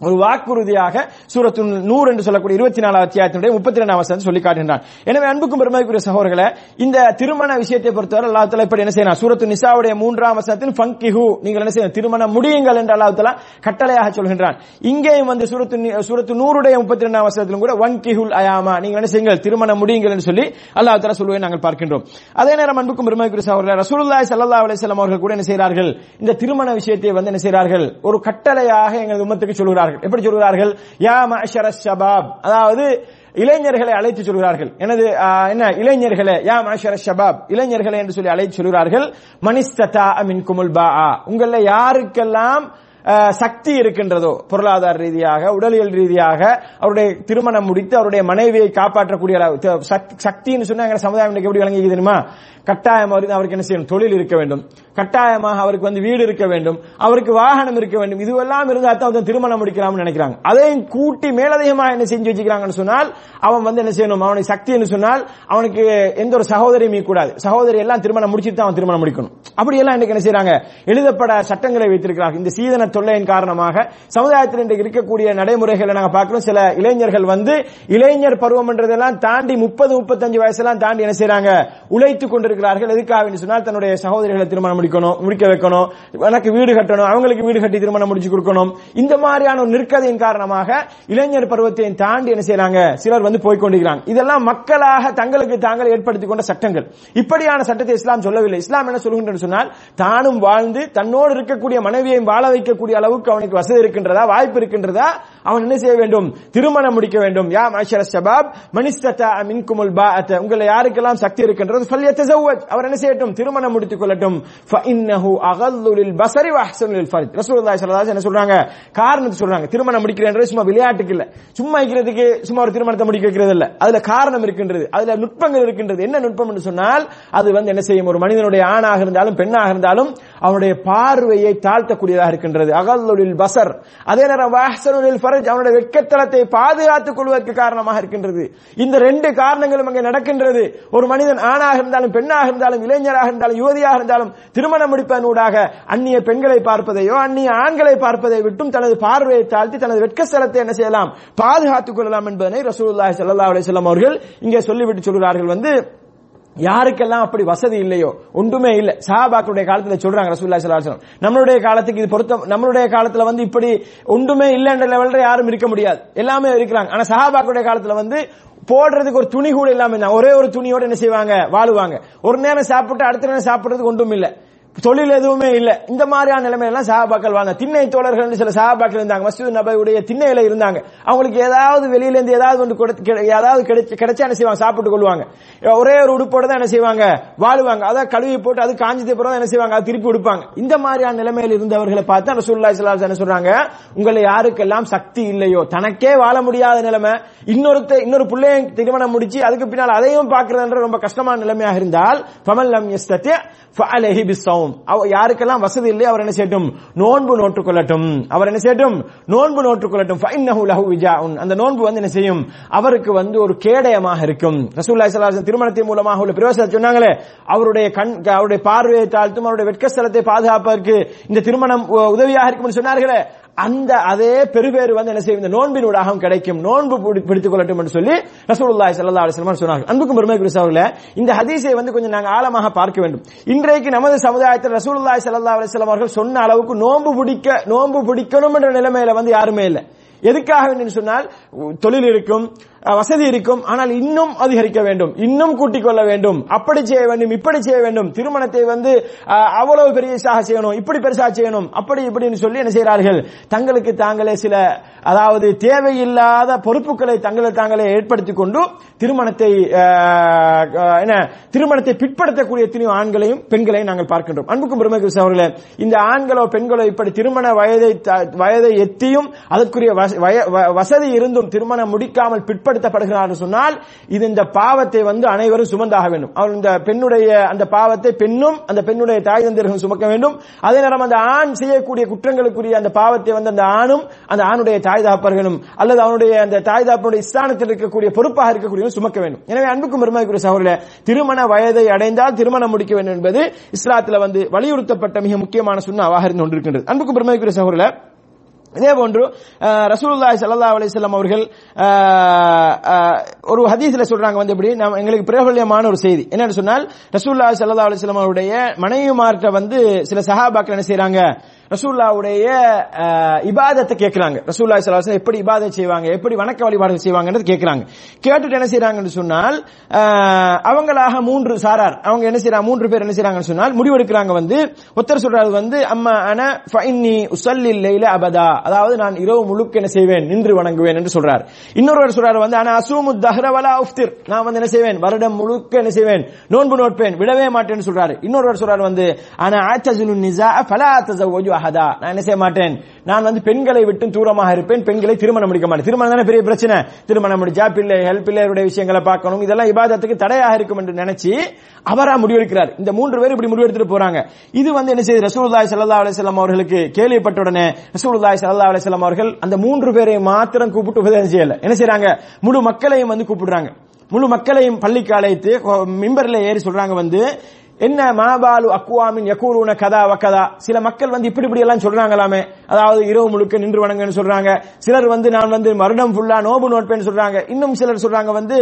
ஒரு வாக்குறுதியாக சூரத்து நூறு என்று சொல்லக்கூடிய இருபத்தி நாலாவது அத்தியாயத்தினுடைய முப்பத்தி ரெண்டாம் வசனம் சொல்லி காட்டுகின்றான். எனவே அன்புக்கும் பெருமைக்குரிய சகோதரர்களே இந்த திருமண விஷயத்தை பொறுத்தவரை அல்லாஹ் தலா இப்படி என்ன செய்யணும் சூரத்து நிசாவுடைய மூன்றாம் வசனத்தில் ஃபங்கிஹு நீங்கள் என்ன செய்யணும்? திருமணம் முடியுங்கள் என்று அல்லாஹ் தலா கட்டளையாக சொல்கின்றான். இங்கேயும் வந்து சூரத்து சூரத்து நூறுடைய முப்பத்தி ரெண்டாம் வசனத்திலும் கூட ஒன் கிஹுல் அயாமா நீங்கள் என்ன செய்யுங்கள்? திருமணம் முடியுங்கள் என்று சொல்லி அல்லாஹ் தலா சொல்லுவதை நாங்கள் பார்க்கின்றோம். அதே நேரம் அன்புக்கும் பெருமைக்குரிய சகோதரர்களே ரசூலுல்லாய் சல்லா அலிஸ்லாம் அவர்கள் கூட என்ன செய்கிறார்கள்? இந்த திருமண விஷயத்தை வந்து என்ன செய்கிறார்கள்? ஒரு கட்டளையாக எங்கள் விமத்துக்கு சொல்கிறார்கள். எப்படி சொல்கிறார்கள்? யா மஷர ஷபாப். அதாவது இளைஞர்களை அழைத்து சொல்கிறார்கள். எனது என்ன? இளைஞர்களே யா மஅஷர ஷபாப். இளைஞர்களே என்று சொல்லி அழைத்து சொல்கிறார்கள். மனிஸ்ததா அமின் குமுல் பா உங்கள யாருக்கெல்லாம் சக்தி இருக்கின்றதோ பொருளாதார ரீதியாக உடலியல் ரீதியாக அவருடைய திருமணம் முடித்து அவருடைய மனைவியை காப்பாற்றக்கூடிய சக்தின்னு சொன்னா சமுதாயம் எப்படி விளங்கி தெரியுமா? கட்டாயம் அவருக்கு என்ன செய்யணும்? தொழில் இருக்க வேண்டும். கட்டாயமாக அவருக்கு வந்து வீடு இருக்க வேண்டும் அவருக்கு வாகனம் இருக்க வேண்டும் இதுவெல்லாம் இருந்தால் தான் அவன் திருமணம் முடிக்கலாம்னு நினைக்கிறாங்க. அதையும் கூட்டி மேலதிகமாக என்ன செஞ்சு வச்சுக்கிறாங்கன்னு சொன்னால் அவன் வந்து என்ன செய்யணும்? அவனுக்கு சக்தி என்று சொன்னால் அவனுக்கு எந்த ஒரு சகோதரியும் கூடாது. சகோதரி எல்லாம் திருமணம் முடிச்சுட்டு தான் அவன் திருமணம் முடிக்கணும். அப்படியெல்லாம் இன்றைக்கு என்ன செய்யறாங்க? எழுதப்பட சட்டங்களை வைத்திருக்கிறார்கள். இந்த சீதன தொல்லையின் காரணமாக சமுதாயத்தில் இன்றைக்கு இருக்கக்கூடிய நடைமுறைகளை நாங்கள் பார்க்கிறோம். சில இளைஞர்கள் வந்து இளைஞர் பருவம் என்றதெல்லாம் தாண்டி முப்பது முப்பத்தஞ்சு வயசெல்லாம் தாண்டி என்ன செய்யறாங்க? உழைத்துக் கொண்டிருக்கிறார்கள். எதுக்காக சொன்னால் தன்னுடைய சகோதரிகளை திருமணம் முடிக்கணும் முடிக்க வைக்கணும் எனக்கு வீடு கட்டணும் அவங்களுக்கு வீடு கட்டி திருமணம் முடிச்சு கொடுக்கணும். இந்த மாதிரியான ஒரு நிற்கதையின் காரணமாக இளைஞர் பருவத்தை தாண்டி என்ன செய்யறாங்க? சிலர் வந்து போய் கொண்டிருக்கிறாங்க. இதெல்லாம் மக்களாக தங்களுக்கு தாங்கள் ஏற்படுத்திக் கொண்ட சட்டங்கள். இப்படியான சட்டத்தை இஸ்லாம் சொல்லவில்லை. இஸ்லாம் என்ன சொல்கின்றது சொன்னால் தானும் வாழ்ந்து தன்னோடு இருக்கக்கூடிய மனைவியையும் வாழ வைக்கக்கூடிய அளவுக்கு அவனுக்கு வசதி இருக்கின்றதா வாய்ப்பு இருக்கின்றதா? அவன் என்ன செய்ய வேண்டும்? திருமணம் முடிக்க வேண்டும். யா மாஷர ஷபாப் மனிஸ்ததா மின்குமுல் பாஅத உங்களை யாருக்கெல்லாம் சக்தி இருக்கின்றது ஃபல்யத்தஸவ்வஜ் அவர் என்ன செய்யட்டும்? திருமணம் முடித்துக் கொள்ளட்டும். ஃபஇன்னஹு அகல்லு லில் பஸரி வ லில் ஃபர்ஜ் ரசூலுல்லாஹி ஸல்லல்லாஹு அலைஹி என்ன சொல்றாங்க. காரணத்தை சொல்றாங்க. திருமணம் முடிக்கிறேன்றது சும்மா விளையாட்டுக்கு இல்ல. சும்மா இருக்கிறதுக்கு சும்மா ஒரு திருமணத்தை முடிக்க வைக்கிறது இல்ல. அதுல காரணம் இருக்கின்றது. அதுல நுட்பங்கள் இருக்கின்றது. என்ன நுட்பம் என்று சொன்னால் அது வந்து என்ன செய்யும்? ஒரு மனிதனுடைய ஆணாக இருந்தாலும் பெண்ணாக இருந்தாலும் அவனுடைய பார்வையை தாழ்த்தக்கூடியதாக இருக்கின்றது. அகல்லுலில் பசர் அதே நேரம் வாஹ்சனுலில் ஃபர்ஜ் அவனுடைய வெட்கத்தலத்தை பாதுகாத்துக் கொள்வதற்கு காரணமாக இருக்கின்றது. இந்த ரெண்டு காரணங்களும் அங்கே நடக்கின்றது. ஒரு மனிதன் ஆணாக இருந்தாலும் பெண்ணாக இருந்தாலும் இளைஞராக இருந்தாலும் யுவதியாக இருந்தாலும் திருமணம் முடிப்பதனூடாக அந்நிய பெண்களை பார்ப்பதையோ அந்நிய ஆண்களை பார்ப்பதை விட்டும் தனது பார்வையை தாழ்த்தி தனது வெட்கஸ்தலத்தை என்ன செய்யலாம்? பாதுகாத்துக் கொள்ளலாம் என்பதனை ரசூலுல்லாஹி சல்லா அலைஹி வஸல்லம் அவர்கள் இங்கே சொல்லிவிட்டு சொல்கிறார்கள். வந்து யாருக்கெல்லாம் அப்படி வசதி இல்லையோ ஒன்றுமே இல்ல. சஹாபாக்களுடைய காலத்துல சொல்றாங்க ரசூல்லா ஸல்லல்லாஹு நம்மளுடைய காலத்துக்கு இது பொருத்தம் நம்மளுடைய காலத்துல வந்து இப்படி ஒன்றுமே இல்லைன்ற லெவல்ல யாரும் இருக்க முடியாது. எல்லாமே இருக்கிறாங்க. ஆனா சஹாபாக்களுடைய காலத்துல வந்து போடுறதுக்கு ஒரு துணி கூட இல்லாம ஒரே ஒரு துணியோட என்ன செய்வாங்க? வாழுவாங்க. ஒரு நேரம் சாப்பிட்டு அடுத்த நேரம் சாப்பிடுறதுக்கு ஒன்றும் இல்லை. தொழில் எதுவுமே இல்ல. இந்த மாதிரியான நிலைமையெல்லாம் சாபாக்கள் வாங்க திண்ணை தோழர்கள் சில சஹாபாக்கள் இருந்தாங்க. மசூத் நபையுடைய திண்ணையில இருந்தாங்க. அவங்களுக்கு ஏதாவது வெளியில இருந்து ஏதாவது ஒன்று கொடுத்து- கிடை- ஏதாவது கிடைச்சா என்ன செய்வாங்க? சாப்பிட்டு கொள்வாங்க. ஒரே ஒரு உடுப்போட தான் என்ன செய்வாங்க? வாழுவாங்க. அதான் கழுவி போட்டு அது காஞ்சி பிறகு என்ன செய்வாங்க? அது திருப்பி உடுப்பாங்க. இந்த மாதிரியான நிலைமையில் இருந்தவர்களை பார்த்து அந்த ஸல்லல்லாஹு அலைஹி என்ன சொல்றாங்க? உங்களை யாருக்கெல்லாம் சக்தி இல்லையோ தனக்கே வாழ முடியாத நிலைமை இன்னொருத்த இன்னொரு பிள்ளைய திருமணம் முடிச்சு அதுக்கு பின்னால் அதையும் பார்க்கறதுன்ற ரொம்ப கஷ்டமான நிலைமையாக இருந்தால் ஃபமல்லம் யஸ்ததி ஃபஅலைஹி பிஸ்ஸௌம் அவ யாருக்கெல்லாம் வசதி இல்லை அவர் என்ன செய்யட்டும்? நோன்பு நோற்றுக் கொள்ளட்டும் அவர் என்ன செய்யட்டும்? நோன்பு நோற்றுக் கொள்ளட்டும் ஃபஇன்னஹு லஹு விஜாஉன். அந்த நோன்பு வந்து என்ன செய்யும்? அவருக்கு வந்து ஒரு கேடயமாக இருக்கும். ரசூல்லா ஸல்லல்லாஹு திருமணத்தின் மூலமாக உள்ள பிரவேசத்தை சொன்னாங்களே அவருடைய கண் அவருடைய பார்வையை தாழ்த்தும் அவருடைய வெட்கஸ்தலத்தை பாதுகாப்பதற்கு இந்த திருமணம் உ- உதவியாக இருக்கும்னு சொன்னார்களே. அந்த அதே பெருபேறு வந்து என்ன செய்யும்? இந்த நோன்பின் ஊடாகவும் கிடைக்கும். நோன்பு பிடி- பிடித்துக் கொள்ளட்டும் என்று சொல்லி ரசூலுல்லாஹி சல்லா அலைஹி சொன்னார்கள். அன்புக்கும் பெருமைக்குரிய அவர்களே இந்த ஹதீஸை வந்து கொஞ்சம் நாங்கள் ஆழமாக பார்க்க வேண்டும். இன்றைக்கு நமது சமுதாயத்தில் ரசூலுல்லாஹி சல்லா அலைஹி அவர்கள் சொன்ன அளவுக்கு நோன்பு பிடிக்க நோன்பு பிடிக்கணும் என்ற நிலைமையில வந்து யாருமே இல்லை. எதுக்காக வேண்டும் சொன்னால் தொழில் இருக்கும் வசதி இருக்கும். ஆனால் இன்னும் அதிகரிக்க வேண்டும். இன்னும் கூட்டிக் கொள்ள வேண்டும். அப்படி செய்ய வேண்டும் இப்படி செய்ய வேண்டும். திருமணத்தை வந்து அவ்வளவு பெரியசாக செய்யணும் இப்படி பெருசாக செய்யணும் அப்படி இப்படின்னு சொல்லி என்ன செய்கிறார்கள்? தங்களுக்கு தாங்களே சில அதாவது தேவையில்லாத பொறுப்புகளை தங்களை தாங்களே ஏற்படுத்திக் கொண்டு திருமணத்தை என்ன திருமணத்தை பிற்படுத்தக்கூடிய எத்தனையோ ஆண்களையும் பெண்களையும் நாங்கள் பார்க்கின்றோம். அன்புக்கும் பெருமைக்கு அவர்களே இந்த ஆண்களோ பெண்களோ இப்படி திருமண வயதை த- வயதை எத்தியும் அதற்குரிய வச- வய- வசதி இருந்தும் திருமணம் முடிக்காமல் பிற்படுத்தப்படுகிறார்கள் சொன்னால் இது இந்த பாவத்தை வந்து அனைவரும் சுமந்தாக வேண்டும். அவர் இந்த பெண்ணுடைய அந்த பாவத்தை பெண்ணும் அந்த பெண்ணுடைய தாய் தந்திரகம் சுமக்க வேண்டும். அதே நேரம் அந்த ஆண் செய்யக்கூடிய குற்றங்களுக்குரிய அந்த பாவத்தை வந்து அந்த ஆணும் அந்த ஆணுடைய தாய் தாப்பர்களும் அல்லது அவனுடைய அந்த தாய் தாப்பனுடைய ஸ்தானத்தில் இருக்கக்கூடிய பொறுப்பாக இருக்கக்கூடிய சுமக்க வேண்டும். எனவே அன்புக்கும் பெருமைக்குரிய சகோதரர்களே திருமண வயதை அடைந்தால் திருமணம் முடிக்க வேண்டும் என்பது இஸ்லாத்தில் வந்து வலியுறுத்தப்பட்ட மிக முக்கியமான சுண்ணாவாக இருந்து கொண்டிருக்கின்றது. அன்புக்கும் பெருமைக்குரிய சகோதரர்களே இதே போன்று அஹ், சல்லா ஸல்லல்லாஹு அவர்கள் ஒரு ஹதீஸ்ல சொல்றாங்க வந்து இப்படி நம்ம எங்களுக்கு பிரபல்யமான ஒரு செய்தி. என்னன்னு சொன்னால் ரசூலுல்லாஹி சல்லா அலிஸ்லாம் வஸல்லம் அவருடைய மனைவிமார்ட்ட வந்து சில சஹாபாக்கள் என்ன செய்யறாங்க ரசூல்லாவுடைய இபாதத்தை கேட்கிறாங்க. ரசூல்லா ஸல்லல்லாஹு எப்படி இபாதை செய்வாங்க எப்படி வணக்க வழிபாடுகள் செய்வாங்கன்றது கேட்கிறாங்க. கேட்டுட்டு என்ன செய்யறாங்கன்னு சொன்னால் அவங்களாக மூன்று சாரார் அவங்க என்ன செய்யறாங்க மூன்று பேர் என்ன செய்யறாங்கன்னு சொன்னால் முடிவெடுக்கிறாங்க வந்து ஒருத்தர் சொல்றாரு வந்து அம்மா அன ஃபைன்னி உசல் லைல அபதா. அதாவது நான் இரவு முழுக்க என்ன செய்வேன் நின்று வணங்குவேன் என்று சொல்றார். இன்னொருவர் சொல்றாரு வந்து ஆனா அசூமு தஹ்ரவலா உஃப்திர். நான் வந்து என்ன செய்வேன் வருடம் முழுக்க என்ன செய்வேன் நோன்பு நோட்பேன் விடவே மாட்டேன்னு சொல்றாரு. இன்னொருவர் சொல்றாரு வந்து ஆனா ஆத்தஜுலு நிசா ஃபலா தஸவஜு அஹதா நான் என்ன செய்ய மாட்டேன்? நான் வந்து பெண்களை விட்டு தூரமாக இருப்பேன். பெண்களை திருமணம் முடிக்க மாட்டேன். திருமணம் தானே பெரிய பிரச்சனை. திருமணம் முடிச்சா பிள்ளைகள் பிள்ளைகளுடைய விஷயங்களை பார்க்கணும். இதெல்லாம் இபாதத்துக்கு தடையாக இருக்கும் என்று நினைச்சு அவரா முடிவெடுக்கிறார். இந்த மூன்று பேர் இப்படி முடிவெடுத்துட்டு போறாங்க. இது வந்து என்ன செய்யுது ரசூலுல்லாஹி சல்லா அலிஸ்லாம் அவர்களுக்கு கேள்விப்பட்ட உடனே ரசூலுல்லாஹி சல்லா அலிஸ்லாம் அவர்கள் அந்த மூன்று பேரை மாத்திரம் கூப்பிட்டு உபதேசம் செய்யல. என்ன செய்யறாங்க முழு மக்களையும் வந்து கூப்பிடுறாங்க. முழு மக்களையும் பள்ளிக்கு அழைத்து மிம்பர்ல ஏறி சொல்றாங்க வந்து என்ன மாபாலு அக்குவாமின் யக்கூருன கதா வக்கதா சில மக்கள் வந்து இப்படி இப்படி எல்லாம் சொல்றாங்களாமே. அதாவது இரவு முழுக்க நின்று வணங்கன்னு சொல்றாங்க. சிலர் வந்து நான் வந்து மருடம் ஃபுல்லா நோபு நோட்பேன்னு சொல்றாங்க. இன்னும் சிலர் சொல்றாங்க வந்து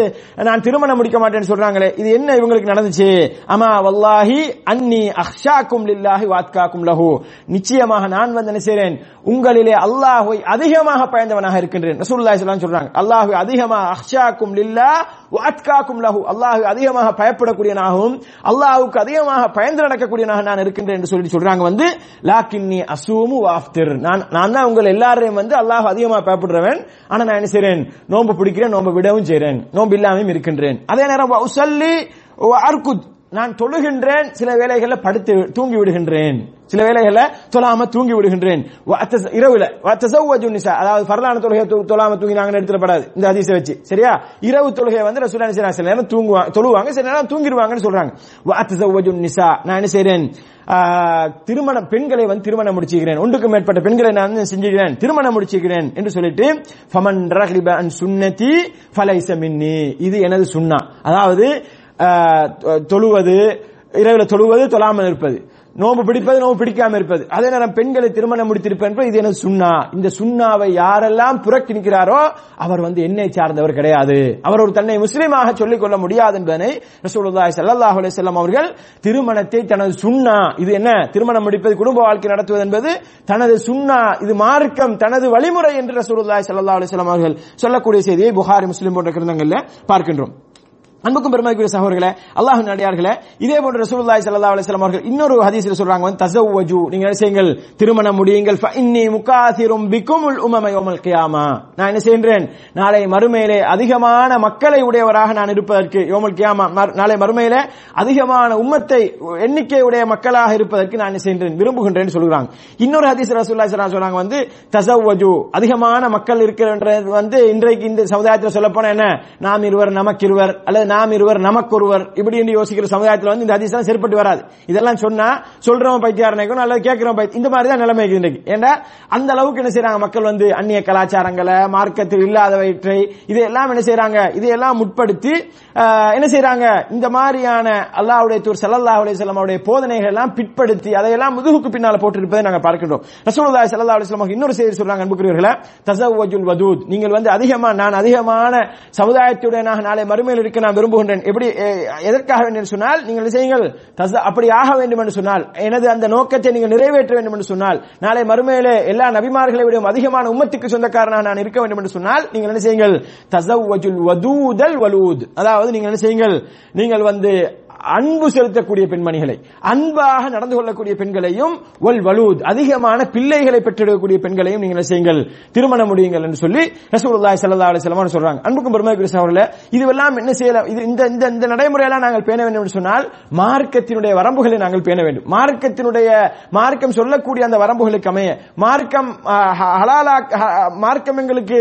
நான் திருமணம் முடிக்க மாட்டேன்னு சொல்றாங்களே. இது என்ன இவங்களுக்கு நடந்துச்சு? அமா வல்லாஹி அன்னி அஹ்ஷாக்கும் லில்லாஹி வாத்காக்கும் லஹு. நிச்சயமாக நான் வந்து என்ன செய்றேன்? உங்களிலே அல்லாஹ்வை அதிகமாக பயந்தவனாக இருக்கின்றேன். ரசூலுல்லாஹி ஸல்லல்லாஹு சொல்றாங்க. அல்லாஹு அதிகமாக அஹ்ஷாக்கும் லில்லா வாத்காக்கும் லஹு. அல்லாஹு அதிகமாக பயப்படக்கூடியனாகவும் அல்லாஹுக்கு அதிகமாக பயந்து நடக்கக்கூடியனாக நான் இருக்கின்றேன் என்று சொல்லி சொல்றாங்க வந்து லாக்கின்னி அசூமு வாஃப்திர். நான் நான் தான் உங்கள் எல்லாரையும் வந்து அல்லாஹ் அதிகமாக பயப்படுறவன். ஆனா நான் என்ன செய்றேன்? நோன்பு பிடிக்கிறேன் நோன்பு விடவும் செய்றேன். நோன்பு இல்லாமையும் இருக்கின்றேன். அதே நேரம் உசல்லி அர்குத். நான் தொழுகின்றேன் சில வேளைகள்ல படுத்து தூங்கி விடுகின்றேன். சில வேளைகளை தொழாம தூங்கி விடுகின்றேன். இரவுல. வஅத்தஸவ்வஜு நிசா. அதாவது ஃபர்லான தொழுகை தொ- தொழாம தூங்கினாங்கன்னு எடுத்துடப்படாது. இந்த ஹதீஸை வச்சு. சரியா? இரவு தொழுகை வந்து ரசூலுல்லாஹி ஸல்லல்லாஹு அலைஹி வஸல்லம் சில நேரம் தூங்குவாங்க தொழுவாங்க. சில நேரம் தூங்கிடுவாங்கன்னு சொல்றாங்க. வஅத்தஸவ்வஜு நிசா. நான் என்ன செய்றேன்? திருமணம் பெண்களை வந்து திருமணம் முடிச்சுக்கிறேன். ஒன்றுக்கு மேற்பட்ட பெண்களை நான் வந்து செஞ்சுக்கிறேன். திருமணம் முடிச்சுக்கிறேன் என்று சொல்லிட்டு ஃபமன் ரகிப அன் சுன்னதி ஃபலைஸ மின்னி. இது எனது சுன்னா. அதாவது தொ- தொழுவது இரவில் தொழுவது தொழாமல் இருப்பது. நோம்பு பிடிப்பது நோம்பு பிடிக்காம இருப்பது. அதே நேரம் பெண்களை திருமணம் முடித்திருப்பேன் இது என்ன சுண்ணா. இந்த சுண்ணாவை யாரெல்லாம் புறக்கணிக்கிறாரோ அவர் வந்து என்னை சார்ந்தவர் கிடையாது. அவர் ஒரு தன்னை முஸ்லீமாக சொல்லிக் கொள்ள முடியாது என்பதனை ரசூலுல்லாஹி ஸல்லல்லாஹு அலைஹி வஸல்லம் அவர்கள் திருமணத்தை தனது சுண்ணா இது என்ன? திருமணம் முடிப்பது குடும்ப வாழ்க்கை நடத்துவது என்பது தனது சுண்ணா இது மார்க்கம் தனது வழிமுறை என்று ரசூலுல்லாஹி ஸல்லல்லாஹு அலைஹி வஸல்லம் அவர்கள் சொல்லக்கூடிய செய்தியை புகாரி முஸ்லிம் போன்ற கிரந்தங்களில் பார்க்கின்றோம். அன்புக்கும் பெருமைக்குரிய சகோதரர்களே அல்லாஹ் நடிகார்களே இதே போன்ற ரசூலுல்லாஹி ஸல்லல்லாஹு அலைஹி வஸல்லம் அவர்கள் இன்னொரு ஹதீஸ்ல சொல்றாங்க வந்து தஸவ்வஜு நீங்க என்ன செய்யுங்கள் திருமணம் முடியுங்கள் ஃபஇன்னி முகாசிரும் பிகுமுல் உமம யௌமல் கியாமா நான் என்ன செய்கிறேன் நாளை மறுமையிலே அதிகமான மக்களை உடையவராக நான் இருப்பதற்கு யௌமல் கியாமா நாளை மறுமையிலே அதிகமான உம்மத்தை எண்ணிக்கை உடைய மக்களாக இருப்பதற்கு நான் என்ன செய்கிறேன் விரும்புகின்றேன் சொல்றாங்க இன்னொரு ஹதீஸ் ரசூலுல்லாஹி ஸல்லல்லாஹு அலைஹி சொல்றாங்க வந்து தஸவ்வஜு அதிகமான மக்கள் இருக்கிறன்றது வந்து இன்றைக்கு இந்த சமுதாயத்தில் சொல்லப்போனா என்ன நாம் இருவர் நமக்கு இருவர் அல்லது நாம் இருவர் நமக்கு ஒருவர் இப்படி என்று யோசிக்கிற சமுதாயத்தில் வந்து இந்த ஹதீஸ்லாம் சரிப்பட்டு வராது. இதெல்லாம் சொன்னா சொல்றவன் பைத்தியாரனைக்கும் அல்லது கேட்கிறவன் பைத்தி இந்த மாதிரி தான் நிலைமை இன்றைக்கு. ஏன்னா அந்த அளவுக்கு என்ன செய்யறாங்க மக்கள் வந்து அந்நிய கலாச்சாரங்களை மார்க்கத்தில் இல்லாதவற்றை இதையெல்லாம் என்ன செய்யறாங்க இதையெல்லாம் முற்படுத்தி என்ன செய்யறாங்க இந்த மாதிரியான அல்லாவுடைய தூர் ஸல்லல்லாஹு அலி வஸல்லம் அவருடைய போதனைகள் எல்லாம் பிற்படுத்தி அதையெல்லாம் முதுகுக்கு பின்னால் போட்டிருப்பதை நாங்கள் பார்க்கிறோம் ரசூலுல்லா ஸல்லல்லாஹு அலைஹி இன்னொரு செய்தி சொல்றாங்க அன்புக்குரியவர்களே தசவஜுல் வதூத். நீங்கள் வந்து அதிகமா நான் அதிகமான சமுதாயத்துடைய நாளை மறுமையில் இருக்க நான் விரும்புகின்றேன். எப்படி எ- எதற்காக வேண்டும் என்று சொன்னால் நீங்கள் என்ன செய்யுங்கள் அப்படி ஆக வேண்டும் என்று சொன்னால் எனது அந்த நோக்கத்தை நீங்கள் நிறைவேற்ற வேண்டும் என்று சொன்னால் நாளை மறுமையிலே எல்லா நபிமார்களை விட அதிகமான உம்மத்துக்கு சொந்தக்காரனாக நான் இருக்க வேண்டும் என்று சொன்னால் நீங்கள் என்ன செய்யுங்கள் தஸவ்வஜுல் வதூதல் வலூத். அதாவது நீங்கள் என்ன செய்யுங்கள் நீங்கள் வந்து அன்பு செலுத்தக்கூடிய பெண்மணிகளை அன்பாக நடந்து கொள்ளக்கூடிய பெண்களையும் ஒல் வலூத் அதிகமான பிள்ளைகளை பெற்றெடுக்கக்கூடிய பெண்களையும் நீங்கள் என்ன செய்யுங்கள். திருமணம் முடியுங்கள் என்று சொல்லி ரசூலுல்லாஹி ஸல்லல்லாஹு அலைஹி வஸல்லம் சொல்றாங்க. அன்புக்கும் பெருமைக்குரிய சகோதரர்களே இதுவெல்லாம் என்ன செய்யலாம் இது இந்த இந்த இந்த நடைமுறையெல்லாம் நாங்கள் பேண வேண்டும் என்று சொன்னால் மார்க்கத்தினுடைய வரம்புகளை நாங்கள் பேண வேண்டும். மார்க்கத்தினுடைய மார்க்கம் சொல்லக்கூடிய அந்த வரம்புகளுக்கு அமைய மார்க்கம் ஹ- ஹலாலா ஹ- மார்க்கம் எங்களுக்கு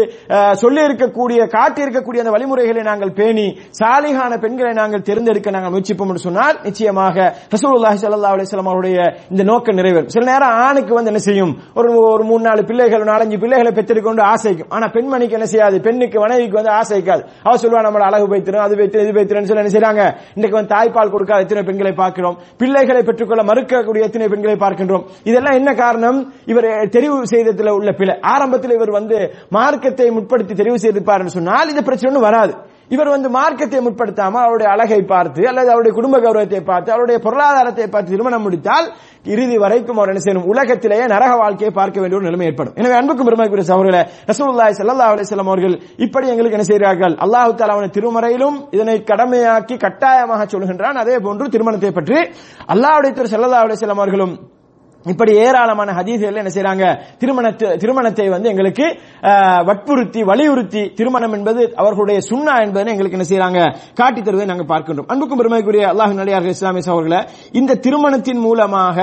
சொல்லி இருக்கக்கூடிய காட்டி இருக்கக்கூடிய அந்த வழிமுறைகளை நாங்கள் பேணி சாலிகான பெண்களை நாங்கள் தேர்ந்தெடுக்க நாங்கள் முயற்சிப்போம் என்று சொன்னால் நிச்சயமாக ரசூலுல்லாஹி சல்லா அலிஸ்லாம் அவருடைய இந்த நோக்கம் நிறைவேறும். சில நேரம் ஆணுக்கு வந்து என்ன செய்யும்? ஒரு ஒரு மூணு நாலு பிள்ளைகள் நாலஞ்சு பிள்ளைகளை பெற்றுக்கொண்டு ஆசைக்கும். ஆனா பெண்மணிக்கு என்ன செய்யாது? பெண்ணுக்கு மனைவிக்கு வந்து ஆசைக்காது. அவ சொல்லுவா நம்மள அழகு வைத்திரும் அது வைத்திரும் இது வைத்திரும் சொல்லி என்ன செய்யறாங்க இன்னைக்கு வந்து தாய்ப்பால் கொடுக்காத எத்தனை பெண்களை பார்க்கிறோம்? பிள்ளைகளை பெற்றுக்கொள்ள மறுக்கக்கூடிய எத்தனை பெண்களை பார்க்கின்றோம்? இதெல்லாம் என்ன காரணம்? இவர் தெரிவு செய்ததுல உள்ள பிழை. ஆரம்பத்தில் இவர் வந்து மார்க்கத்தை முற்படுத்தி தெரிவு செய்திருப்பார் சொன்னால் இந்த பிரச்சனை வராது. இவர் வந்து மார்க்கத்தை முற்படுத்தாம அவருடைய அழகை பார்த்து அல்லது அவருடைய குடும்ப கௌரவத்தை பார்த்து அவருடைய பொருளாதாரத்தை பார்த்து திருமணம் முடித்தால் இறுதி வரைக்கும் அவர் என்ன செய்யணும்? உலகத்திலேயே நரக வாழ்க்கையை பார்க்க வேண்டிய ஒரு நிலைமை ஏற்படும். எனவே அன்புக்கும் பெருமைக்குரிய சகோதரர்களே ரசூல்லாய் சல்லா அலிஸ்லாம் அவர்கள் இப்படி எங்களுக்கு என்ன செய்கிறார்கள்? அல்லாஹ் தஆலா அவனை திருமறையிலும் இதனை கடமையாக்கி கட்டாயமாக சொல்கின்றான். அதே போன்று திருமணத்தை பற்றி அல்லாஹுடைய திரு சல்லா அலிஸ்லாம் அவர்களும் இப்படி ஏராளமான ஹதீஸ்கள் என்ன செய்யறாங்க திருமணத்தை திருமணத்தை வந்து எங்களுக்கு வற்புறுத்தி வலியுறுத்தி திருமணம் என்பது அவர்களுடைய சுண்ணா என்பதை எங்களுக்கு என்ன செய்யறாங்க காட்டி தருவதை நாங்கள் பார்க்கின்றோம். அன்புக்கும் பெருமைக்குரிய அல்லாஹ் நடிகார்கள் இஸ்லாமிய சகோதரர்களே இந்த திருமணத்தின் மூலமாக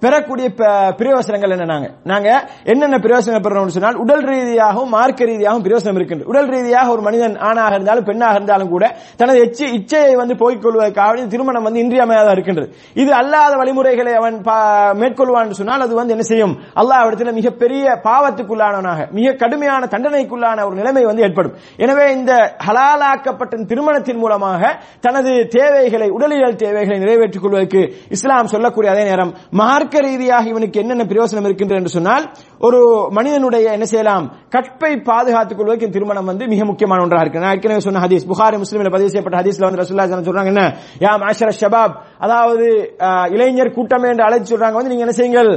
பெறக்கூடிய ப- பிரயோசனங்கள் என்ன நாங்க? நாங்க என்னென்ன பிரயோசனம் பெறணும்னு சொன்னால் உடல் ரீதியாகவும் மார்க்க ரீதியாகவும் பிரயோசனம் இருக்கின்றது உடல் ரீதியாக ஒரு மனிதன் ஆணாக இருந்தாலும் பெண்ணாக இருந்தாலும் கூட தனது எச்சி இச்சையை வந்து போய்க்கொள்வதற்காக திருமணம் வந்து இன்றியமையாத இருக்கின்றது. இது அல்லாத வழிமுறைகளை அவன் பா- மேற்கொள்வான் சொன்னால் அது வந்து என்ன செய்யும்? அல்லாஹ் இடத்துல மிகப்பெரிய பாவத்துக்குள்ளானவனாக மிக கடுமையான தண்டனைக்குள்ளான ஒரு நிலைமை வந்து ஏற்படும். எனவே இந்த ஹலாலாக்கப்பட்ட திருமணத்தின் மூலமாக தனது தேவைகளை உடலியல் தேவைகளை நிறைவேற்றிக் கொள்வதற்கு இஸ்லாம் சொல்லக்கூடிய அதே நேரம் மார்க் மார்க்க ரீதியாக இவனுக்கு என்னென்ன பிரயோசனம் இருக்கின்றது என்று சொன்னால் ஒரு மனிதனுடைய என்ன செய்யலாம்? கற்பை பாதுகாத்துக் கொள்வதற்கு திருமணம் வந்து மிக முக்கியமான ஒன்றாக இருக்கு. நான் ஏற்கனவே சொன்ன ஹதீஸ். புகாரி முஸ்லீமில் பதிவு செய்யப்பட்ட ஹதீஸ்ல வந்து ரசூல்லா சொல்றாங்க என்ன? யா மாஷர ஷபாப். அதாவது இளைஞர் கூட்டமே என்று அழைச்சு சொல்றாங்க. வந்து நீங்க என்ன செய்யுங்கள்?